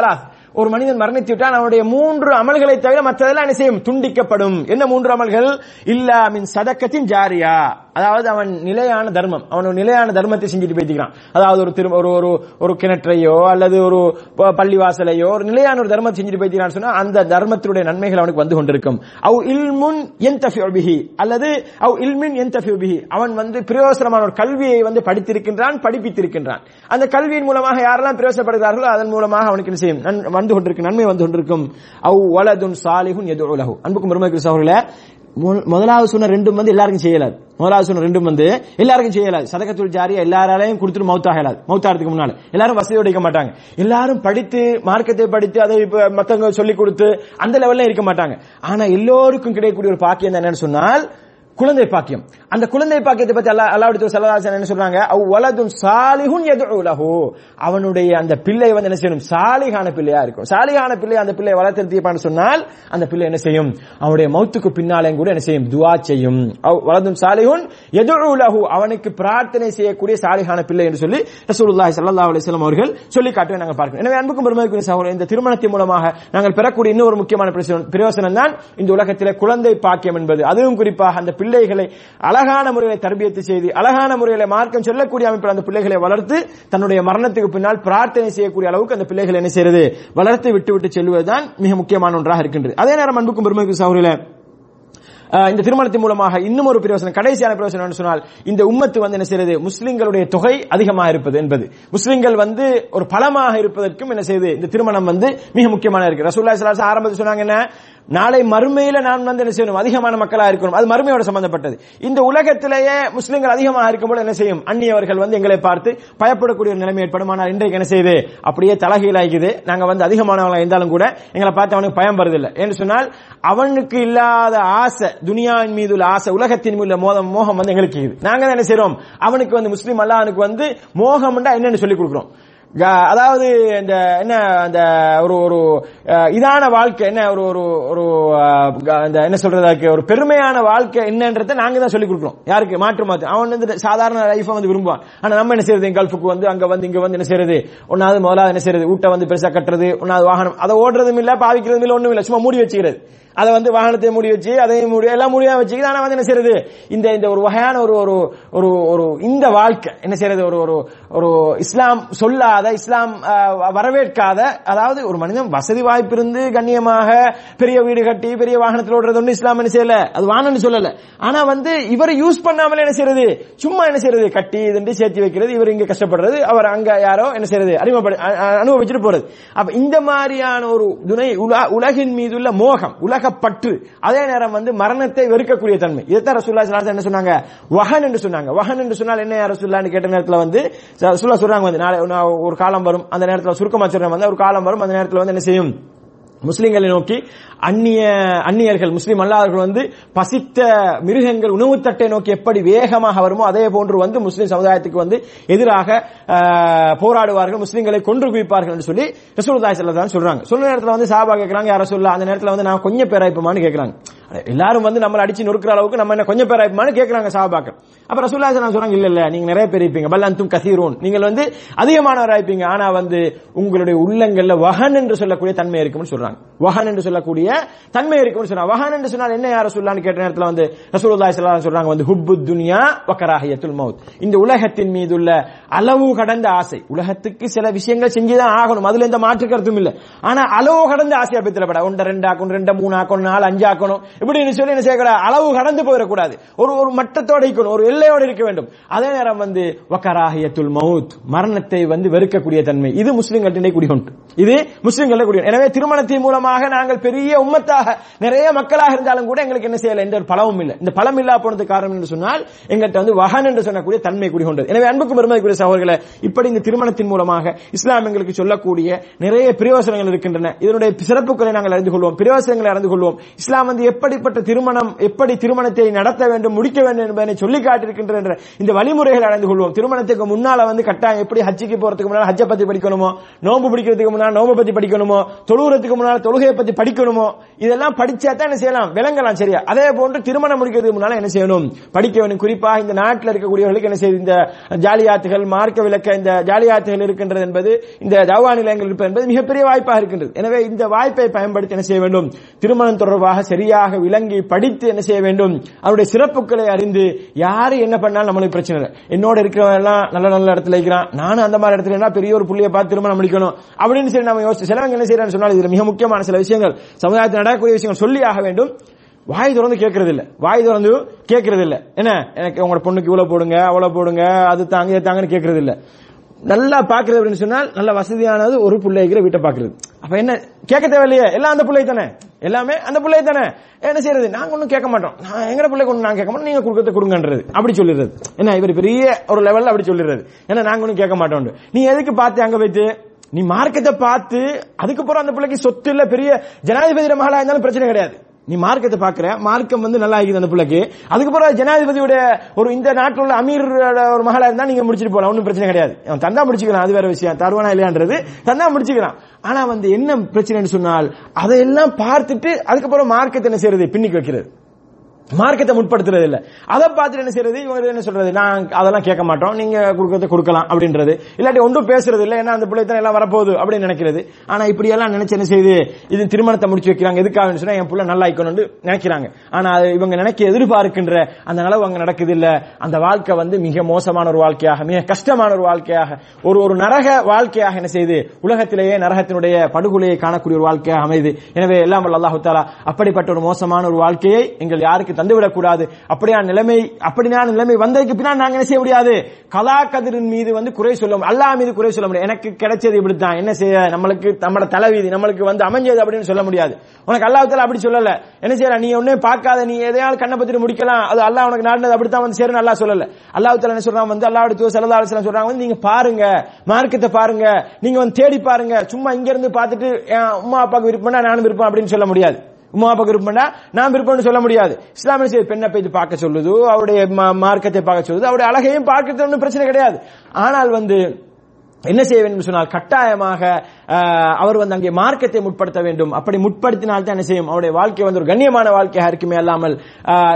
ஒரு மனிதன் மரணித்து விட்டால் அவனுடைய மூன்று அமல்களை தவிர மற்றதெல்லாம் என்ன செய்யும்? துண்டிக்கப்படும். என்ன மூன்று அமல்கள்? இல்லா மின் சதக்கத்தின் ஜாரியா. அதாவது அவன் நிலையான தர்மம். அவன் நிலையான தர்மத்தை செஞ்சுட்டு போய்த்திக்கிறான் அதாவது ஒரு திரு ஒரு ஒரு ஒரு கிணற்றையோ அல்லது ஒரு பள்ளிவாசலையோ ஒரு நிலையான ஒரு தர்மத்தை செஞ்சுட்டு போய்த்திக்கிறான்னு சொன்னா அந்த தர்மத்தினுடைய நன்மைகள் அவனுக்கு வந்து கொண்டிருக்கும். அவ் இல்முன் என்தஃபியு பிஹி. அல்லது அவ் இல்மின் என்தஃபியு பிஹி. அவன் வந்து பிரயோசனமான ஒரு கல்வியை வந்து படித்திருக்கின்றான் படிப்பித்திருக்கின்றான். அந்த கல்வியின் மூலமாக யாரெல்லாம் பிரயோசனப்படுகிறார்களோ அதன் மூலமாக அவனுக்கு என்ன செய்யும்? நன்- வந்து கொண்டிருக்கும் நன்மை வந்து கொண்டிருக்கும். அவ் வலதுன் சாலிஹுன் எது உலகு அன்புக்கும் பெருமை சகோதரர்களே முதலாவது சொன்ன ரெண்டும் வந்து எல்லாருக்கும் செய்யலாது. முதலாவது சொன்ன ரெண்டும் வந்து எல்லாருக்கும் செய்யலாது. சதகத்துள் ஜாரியா எல்லாராலையும் கொடுத்துட்டு மௌத்தாக இயலாது மௌத்தாகிறதுக்கு முன்னால. எல்லாரும் வசதி உடைக்க மாட்டாங்க. எல்லாரும் படித்து மார்க்கத்தை படித்து அதை மத்தவங்க சொல்லி கொடுத்து அந்த லெவல்ல இருக்க மாட்டாங்க. ஆனா எல்லோருக்கும் கிடைக்கக்கூடிய ஒரு பாக்கியம் என்னன்னு சொன்னால் குழந்தை பாக்கியம். அந்த குழந்தை பாக்கியத்தை பத்தி அல்லா அல்லாவுடைய சல்லல்லாஹு என்ன சொல்றாங்க? அவ் வலதும் சாலிஹுன் யதுஉ லஹு. அவனுடைய அந்த பிள்ளை வந்து என்ன செய்யணும்? சாலிகான பிள்ளையா இருக்கும். சாலிகான பிள்ளை அந்த பிள்ளை வளர்த்திருப்பான்னு சொன்னால் அந்த பிள்ளை என்ன செய்யும்? அவனுடைய மௌத்துக்கு பின்னாலே கூட என்ன செய்யும்? துவா செய்யும். அவ் வலதும் சாலிஹுன் யதுஉ லஹு. அவனுக்கு பிரார்த்தனை செய்யக்கூடிய சாலிகான பிள்ளை என்று சொல்லி ரசூலுல்லாஹி ஸல்லல்லாஹு அலைஹி வஸல்லம் அவர்கள் சொல்லி காட்டுவதை நாங்கள் பார்க்கிறோம். எனவே அன்புக்கும் பெருமைக்கும் சகோதரர் இந்த திருமணத்தின் மூலமாக நாங்கள் பெறக்கூடிய இன்னொரு முக்கியமான பிரயோசனம் தான் இந்த உலகத்திலே குழந்தை பாக்கியம் என்பது. அதுவும் குறிப்பாக அந்த பிள்ளை பிள்ளைகளை அழகான முறையில் தர்பியத்து செய்து அழகான முறையில் மார்க்கம் சொல்லக்கூடிய அமைப்பில் அந்த பிள்ளைகளை வளர்த்து தன்னுடைய மரணத்துக்கு பின்னால் பிரார்த்தனை செய்யக்கூடிய அளவுக்கு அந்த பிள்ளைகள் என்ன செய்யறது? வளர்த்து விட்டு விட்டு செல்வதுதான் மிக முக்கியமான ஒன்றாக இருக்கின்றது. அதே நேரம் அன்புக்கும் பெருமைக்கு சகோதரில இந்த திருமணத்தின் மூலமாக இன்னும் ஒரு பிரயோசனம் கடைசியான பிரயோசனம் சொன்னால் இந்த உம்மத்து வந்து என்ன செய்யறது? முஸ்லிம்களுடைய தொகை அதிகமாக இருப்பது என்பது. முஸ்லிம்கள் வந்து ஒரு பலமாக இருப்பதற்கும் என்ன செய்யுது? இந்த திருமணம் வந்து மிக முக்கியமான இருக்கு. ரசூல்லா ஸல்லல்லாஹு ஆரம்பத்தில் சொன்னாங்க என்ன? நாளை மறுமையில நான் வந்து என்ன செய்யணும்? அதிகமான மக்களா இருக்கணும். அது மறுமையோட சம்பந்தப்பட்டது. இந்த உலகத்திலேயே முஸ்லிம்கள் அதிகமாக இருக்கும்போது என்ன செய்யும்? அந்நியவர்கள் வந்து எங்களை பார்த்து பயப்படக்கூடிய நிலைமை ஏற்படும். ஆனால் இன்றைக்கு என்ன செய்யுது? அப்படியே தலகீழாகிக்குது நாங்க வந்து அதிகமானவங்களா இருந்தாலும் கூட எங்களை பார்த்து அவனுக்கு பயம் வருதில்லை என்று சொன்னால் அவனுக்கு இல்லாத ஆசை துனியாவின் மீது உள்ள ஆசை உலகத்தின் மீது மோதம் மோகம் வந்து எங்களுக்கு நாங்க தான் என்ன செய்யறோம் அவனுக்கு வந்து முஸ்லீம் அல்லாஹனுக்கு வந்து மோகம்ண்டா என்னன்னு சொல்லி கொடுக்குறோம். அதாவது இந்த என்ன அந்த ஒரு ஒரு இதான வாழ்க்கை என்ன ஒரு ஒரு ஒரு அந்த இந்த என்ன சொல்றதாக்கு ஒரு பெருமையான வாழ்க்கை என்னன்றதை நாங்க தான் சொல்லி கொடுக்குறோம் யாருக்கு? மாற்று மாற்று. அவன் வந்து சாதாரண லைஃபை வந்து விரும்புவான். ஆனா நம்ம என்ன செய்யறது கல்ஃபுக்கு வந்து அங்க வந்து இங்க வந்து என்ன செய்யறது ஒன்னாவது முதலாவது என்ன செய்யறது ஊட்ட வந்து பெருசா கட்டுறது ஒன்னாவது வாகனம். அதை ஓடுறதும் இல்ல பாவிக்கிறதும் இல்ல ஒண்ணும் இல்ல சும்மா மூடி வச்சுக்கிறது. அதை வந்து வாகனத்தை மூடி வச்சு அதையும் மூடி எல்லாம் மூடியா வச்சுக்கிது ஆனா வந்து என்ன செய்யறது? இந்த இந்த ஒரு வகையான ஒரு ஒரு ஒரு ஒரு இந்த வாழ்க்கை என்ன செய்யறது? ஒரு ஒரு ஒரு இஸ்லாம் சொல்லாத இஸ்லாம் வரவேற்காத அதாவது ஒரு மனிதன் வசதி வாய்ப்பு இருந்து கண்ணியமாக பெரிய வீடு கட்டி பெரிய வாகனத்தில் ஓடுறது ஒன்றும் இஸ்லாம் என்ன செய்யல. அது வானன்னு சொல்லல. ஆனா வந்து இவரை யூஸ் பண்ணாமலே என்ன செய்யறது? சும்மா என்ன செய்யறது? கட்டி இதுண்டு சேர்த்து வைக்கிறது இவர் இங்க கஷ்டப்படுறது அவர் அங்க யாரோ என்ன செய்யறது? அறிமுகப்படு அனுபவிச்சுட்டு போறது. அப்ப இந்த மாதிரியான ஒரு துணை உலகின் மீது உள்ள மோகம் உலகப்பற்று. அதே நேரம் வந்து மரணத்தை வெறுக்கக்கூடிய தன்மை. இதைத்தான் ரசூல்லா என்ன சொன்னாங்க? வகன் என்று சொன்னாங்க. வகன் என்று சொன்னால் என்ன ரசூல்லான்னு கேட்ட நேரத்தில் வந்து ரசூல்லா சொல்றாங்க வந்து நாளை ஒரு காலம் வரும் அந்த நேரத்தில் சுருக்கமா வந்து ஒரு காலம் வரும் அந்த நேரத்தில் வந்து என்ன செய்யும்? முஸ்லிம்களை நோக்கி அந்நிய அந்நியர்கள் முஸ்லீம் அல்லாதவர்கள் வந்து பசித்த மிருகங்கள் உணவு தட்டை நோக்கி எப்படி வேகமாக வருமோ அதே போன்று வந்து முஸ்லீம் சமுதாயத்துக்கு வந்து எதிராக போராடுவார்கள் முஸ்லீம்களை கொன்று குவிப்பார்கள் என்று சொல்லி ரசூலுதாய் செல்லதான் சொல்றாங்க. சொல்ல நேரத்தில் வந்து சாபா கேக்குறாங்க யார சொல்ல அந்த நேரத்தில் வந்து நான் கொஞ்சம் பேராய்ப்புமான்னு கேக்குறாங்க எல்லாரும் வந்து நம்மளை அடிச்சு நொறுக்கிற அளவுக்கு நம்ம என்ன கொஞ்சம் பேராய்ப்புமான்னு கேக்குறாங்க சாபாக்கள். அப்ப ரசூல்லா ஸல்லல்லாஹு சொல்றாங்க இல்ல இல்ல நீங்க நிறைய பேர் இருப்பீங்க. பல் அந்தும் நீங்கள் வந்து அதிகமானவராயிருப்பீங்க ஆனா வந்து உங்களுடைய உள்ளங்கள்ல வஹன் என்று சொல்லக்கூடிய தன்மை இருக்கும்னு சொல்றாங்க. வஹன் என்று சொல்லக்கூடிய தன்மை இருக்கும்னு சொன்னா வஹன் என்று சொன்னால் என்ன யார சொல்லான்னு கேட்ட நேரத்தில் வந்து ரசூலுல்லாஹி ஸல்லல்லாஹு சொல்றாங்க வந்து ஹுப்பு துனியா வக்கராஹியத்துல் மவுத் இந்த உலகத்தின் மீது உள்ள அளவு கடந்த ஆசை. உலகத்துக்கு சில விஷயங்கள் செஞ்சுதான் ஆகணும். அதுல எந்த மாற்று கருத்தும் இல்ல. ஆனா அளவு கடந்த ஆசையா பெற்றப்பட ஒன்று ரெண்டு ஆக்கணும் ரெண்டு மூணு ஆக்கணும் நாலு அஞ்சு ஆக்கணும் இப்படின்னு சொல்லி என்ன செய்யக்கூடாது? அளவு கடந்து போயிடக்கூடாது. ஒரு ஒரு மட்டத்தோட இருக்கணும் ஒரு எல்லையோடு இருக்க வேண்டும். அதே நேரம் வந்து வக்கராகியத்துல் மவுத் மரணத்தை வந்து வெறுக்கக்கூடிய தன்மை. இது முஸ்லிம்களிடையே குடிகொண்டு. இது முஸ்லிம்களிடையே குடி எனவே திருமணத்தின் மூலமாக நாங்கள் பெரிய உம்மத்தாக நிறைய மக்களாக இருந்தாலும் கூட எங்களுக்கு என்ன செய்யல? எந்த ஒரு பலமும் இல்லை. இந்த பலம் இல்லா போனது காரணம் என்று சொன்னால் எங்கள்கிட்ட வந்து வகன் என்று சொல்லக்கூடிய தன்மை கூடி கொண்டது எனவே அன்புக்கு பெருமதிக்குரிய சகோதரர்களை இப்படி இந்த திருமணத்தின் மூலமாக இஸ்லாம் எங்களுக்கு சொல்லக்கூடிய நிறைய பிரயோசனங்கள் இருக்கின்றன. இதனுடைய சிறப்புகளை நாங்கள் அறிந்து கொள்வோம் பிரயோசனங்களை அறிந்து கொள்வோம். இஸ்லாம் வந்து எப்படிப்பட்ட திருமணம் எப்படி திருமணத்தை நடத்த வேண்டும் முடிக்க வேண்டும் என்பதை சொல்லி காட்டியிருக்கின்ற என்ற இந்த வழிமுறைகளை அறிந்து கொள்வோம். திருமணத்துக்கு முன்னால வந்து கட்டாயம் எப்படி ஹஜ்ஜிக்கு போறதுக்கு முன்னால் ஹஜ்ஜை பத்தி படிக்கணுமோ நோம்பு பிடிக்கிறதுக்கு முன்னால் நோம்பு பத்தி படிக்கணுமோ தொழுகிறதுக்கு முன்னால் தொழுகையை பத்தி படிக்கணுமோ இதெல்லாம் படிச்சா தான் என்ன செய்யலாம்? விளங்கலாம் சரியா? அதே போன்று திருமணம் முடிக்கிறதுக்கு முன்னால என்ன செய்யணும்? படிக்க வேண்டும் குறிப்பாக இந்த நாட்டில் இருக்கக்கூடியவர்களுக்கு என்ன செய்யுது இந்த ஜாலியாத்துகள் மார்க்க விளக்க இந்த ஜாலியாத்துகள் இருக்கின்றது என்பது இந்த தவா நிலையங்கள் இருப்பது என்பது மிகப்பெரிய வாய்ப்பாக இருக்கின்றது. எனவே இந்த வாய்ப்பை பயன்படுத்தி என்ன செய்ய வேண்டும்? திருமணம் தொடர்பாக சரியாக விளங்கி படித்து என்ன செய்ய வேண்டும்? அவருடைய சிறப்புகளை அறிந்து யாரு என்ன பண்ணாலும் நம்மளுக்கு பிரச்சனை இல்லை. என்னோட இருக்கிறவங்க எல்லாம் நல்ல நல்ல இடத்துல இருக்கிறான். நானும் அந்த மாதிரி இடத்துல என்ன பெரிய ஒரு புள்ளியை பார்த்து திருமணம் முடிக்கணும். அப்படின்னு சொல்லி நம்ம யோசிச்சு சிலவங்க என்ன செய்யறான்னு சொன்னால் இதுல மிக முக்கியமான சில விஷயங்கள். சமுதாயத்தில் நடக்கக்கூடிய விஷயங்கள் சொல்லி ஆக வேண்டும். வாய் திறந்து கேட்கறது இல்ல வாய் திறந்து கேட்கறது இல்ல என்ன? எனக்கு உங்களோட பொண்ணுக்கு இவ்வளவு போடுங்க அவ்வளவு போடுங்க அது தாங்க இது தாங்கன்னு கேட்கறது இல்ல நல்லா பாக்குறது அப்படின்னு சொன்னால் நல்ல வசதியானது ஒரு பிள்ளைகிற வீட்டை பாக்குறது அப்ப என்ன? கேட்க தேவையில்லையே. எல்லாம் அந்த பிள்ளை தானே? எல்லாமே அந்த பிள்ளை தானே? என்ன செய்யறது? நாங்க ஒன்றும் கேட்க மாட்டோம். நான் எங்க பிள்ளைக்கு கொண்டு நாங்க கேட்க மாட்டோம். நீங்க கொடுக்கறத கொடுங்கன்றது. அப்படி சொல்லிடுறது. என்ன? இவர் பெரிய ஒரு லெவல்ல அப்படி சொல்லிடுறது. ஏன்னா நாங்க ஒன்றும் கேட்க மாட்டோம் நீ எதுக்கு பார்த்து அங்க வைத்து? நீ மார்க்கத்தை பார்த்து அதுக்கப்புறம் அந்த பிள்ளைக்கு சொத்து இல்ல பெரிய ஜனாதிபதி மகளா இருந்தாலும் பிரச்சனை கிடையாது. நீ மார்க்கத்தை பாக்குற மார்க்கம் வந்து நல்லா இருக்குது அந்த பிள்ளைக்கு. அதுக்கப்புறம் ஜனாதிபதியோட ஒரு இந்த நாட்டில் உள்ள அமீர் ஒரு மகளா இருந்தா நீங்க முடிச்சிட்டு போலாம் ஒன்றும் பிரச்சனை கிடையாது. அவன் தந்தா முடிச்சுக்கலாம் அது வேற விஷயம். தருவானா இல்லையான்றது தந்தா முடிச்சுக்கலாம் ஆனா வந்து என்ன பிரச்சனைன்னு சொன்னால் அதையெல்லாம் பார்த்துட்டு அதுக்கப்புறம் மார்க்கத்தை என்ன செய்யறது பின்னிக்கு வைக்கிறது. மார்க்கத்தை முற்படுத்துறது இல்ல. அதை பார்த்துட்டு என்ன செய்யறது இவங்க என்ன சொல்றது? நான் அதெல்லாம் கேட்க மாட்டோம். நீங்க கொடுக்கறத கொடுக்கலாம் அப்படின்றது. இல்லாட்டி ஒன்றும் பேசுறது இல்ல. ஏன்னா அந்த பிள்ளை எல்லாம் வரப்போகுது அப்படின்னு நினைக்கிறது. ஆனா இப்படி எல்லாம் நினைச்சு என்ன செய்யுது இது திருமணத்தை முடிச்சு வைக்கிறாங்க. எதுக்காக சொன்னா என் பிள்ளை நல்லா ஆயிக்கணும்னு நினைக்கிறாங்க. ஆனா அது இவங்க நினைக்க எதிர்பார்க்கின்ற அந்த நிலவு அங்க நடக்குது இல்ல. அந்த வாழ்க்கை வந்து மிக மோசமான ஒரு வாழ்க்கையாக மிக கஷ்டமான ஒரு வாழ்க்கையாக ஒரு ஒரு நரக வாழ்க்கையாக என்ன செய்யுது உலகத்திலேயே நரகத்தினுடைய படுகொலையை காணக்கூடிய ஒரு வாழ்க்கையாக அமையுது எனவே எல்லாம் வல்ல அல்லாஹு தாலா அப்படிப்பட்ட ஒரு மோசமான ஒரு வாழ்க்கையை எங்கள் யாருக்கு தந்துவிடக் கூடாது அப்படியான நிலைமை அப்படியான நிலைமை வந்ததுக்கு பின்னால் நாங்க என்ன செய்ய முடியாது? கலா கதிரின் மீது வந்து குறை சொல்ல அல்லாஹ் மீது குறை சொல்ல முடியாது. எனக்கு கிடைச்சது இப்படித்தான். என்ன செய்ய? நம்மளுக்கு நம்மளோட தலைவீதி நம்மளுக்கு வந்து அமைஞ்சது அப்படின்னு சொல்ல முடியாது. உனக்கு அல்லாஹ் அப்படி சொல்லல. என்ன செய்யற? நீ ஒன்னே பார்க்காத. நீ எதையாவது கண்ணை பத்திட்டு முடிக்கலாம். அது அல்லாஹ் உனக்கு நாடினது அப்படித்தான் வந்து சேரும் அல்லாஹ் சொல்லல. அல்லாஹ் என்ன சொல்றான்? வந்து அல்லாஹ் தூ சல்லா அலிஸ்லாம் சொல்றாங்க வந்து நீங்க பாருங்க. மார்க்கத்தை பாருங்க. நீங்க வந்து தேடி பாருங்க. சும்மா இங்க இருந்து பார்த்துட்டு என் உமா அப்பாவுக்கு விருப்பம்னா நானும் விருப்பம் அப்படின்னு சொல்ல முடியாது. உமா விருப்பம்னா நான் விருப்பம்னு சொல்ல முடியாது. இஸ்லாமிய செய்தி பெண்ணை பேச்சு பார்க்க சொல்லுது அவருடைய மார்க்கத்தை பார்க்க சொல்லுது அவருடைய அழகையும் பார்க்கறது ஒன்றும் பிரச்சனை கிடையாது. ஆனால் வந்து என்ன செய்ய வேண்டும் சொன்னால் கட்டாயமாக அவர் வந்து அங்கே மார்க்கத்தை முற்படுத்த வேண்டும். அப்படி முற்படுத்தினால் தான் என்ன செய்யும்? அவருடைய வாழ்க்கை வந்து ஒரு கண்ணியமான வாழ்க்கையாக இருக்குமே அல்லாமல்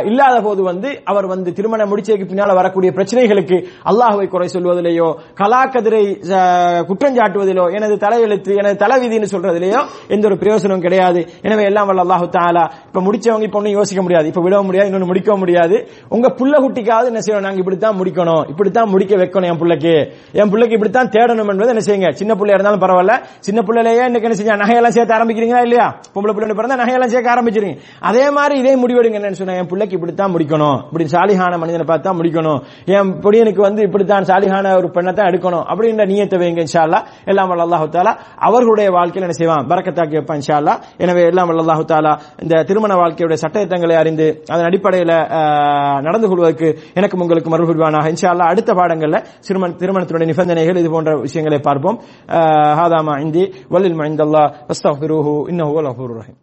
இல்லாத போது வந்து அவர் வந்து திருமணம் முடிச்சதுக்கு பின்னால் வரக்கூடிய பிரச்சனைகளுக்கு அல்லாஹுவை குறை சொல்வதிலேயோ கலாக்கதிரை ஆஹ், குற்றஞ்சாட்டுவதிலோ எனது தலையெழுத்து எனது தலைவிதின்னு சொல்றதிலேயோ எந்த ஒரு பிரயோசனமும் கிடையாது. எனவே எல்லாம் வல்ல அல்லாஹு தாலா இப்ப முடிச்சவங்க இப்ப ஒன்னும் யோசிக்க முடியாது. இப்ப விடவும் முடியாது இன்னொன்று முடிக்கவும் முடியாது. உங்க புள்ள குட்டிக்காவது என்ன செய்யணும்? நாங்க இப்படித்தான் முடிக்கணும். இப்படித்தான் முடிக்க வைக்கணும் என் பிள்ளைக்கு. என் பிள்ளைக்கு இப்படித்தான் தேடணும் என்பது என்ன செய்யுங்க? சின்ன பிள்ளையா இருந்தாலும் பரவாயில்ல சின்ன பிள்ளையிலேயே இன்னைக்கு என்ன செஞ்சா? நகையெல்லாம் சேர்த்து ஆரம்பிக்கிறீங்களா இல்லையா? பொம்பளை பிள்ளை பிறந்தா நகையெல்லாம் சேர்க்க ஆரம்பிச்சிருங்க அதே மாதிரி இதே முடிவெடுங்க என்னன்னு சொன்னா என் பிள்ளைக்கு இப்படித்தான் முடிக்கணும். இப்படி சாலிஹான மனிதனை பார்த்து தான் முடிக்கணும். என் பொடியனுக்கு வந்து இப்படித்தான் சாலிஹான ஒரு பெண்ணை தான் எடுக்கணும். அப்படின்ற நீயத்தை வைங்க இன்ஷால்லா எல்லாம் வல்ல அல்லாஹு தாலா அவர்களுடைய வாழ்க்கையில் என்ன செய்வான்? பறக்கத்தாக்கி வைப்பான் இன்ஷா எனவே எல்லாம் வல்ல அல்லாஹு தாலா இந்த திருமண வாழ்க்கையுடைய சட்டத்திட்டங்களை அறிந்து அதன் அடிப்படையில் நடந்து கொள்வதற்கு எனக்கும் உங்களுக்கு மறுபடிவானாக இன்ஷால்லா இன்ஷா அடுத்த பாடங்களில் திருமண திருமணத்தினுடைய நிபந்தனைகள் இது போன்ற விஷயங்களை பார்ப்போம். ஹாதாமா ஹாதாமா இந்தி வல்லில் மைந்தல்லா அஸ்தஃபிருஹு இன்னஹு வல் கஃபூருர் ரஹீம்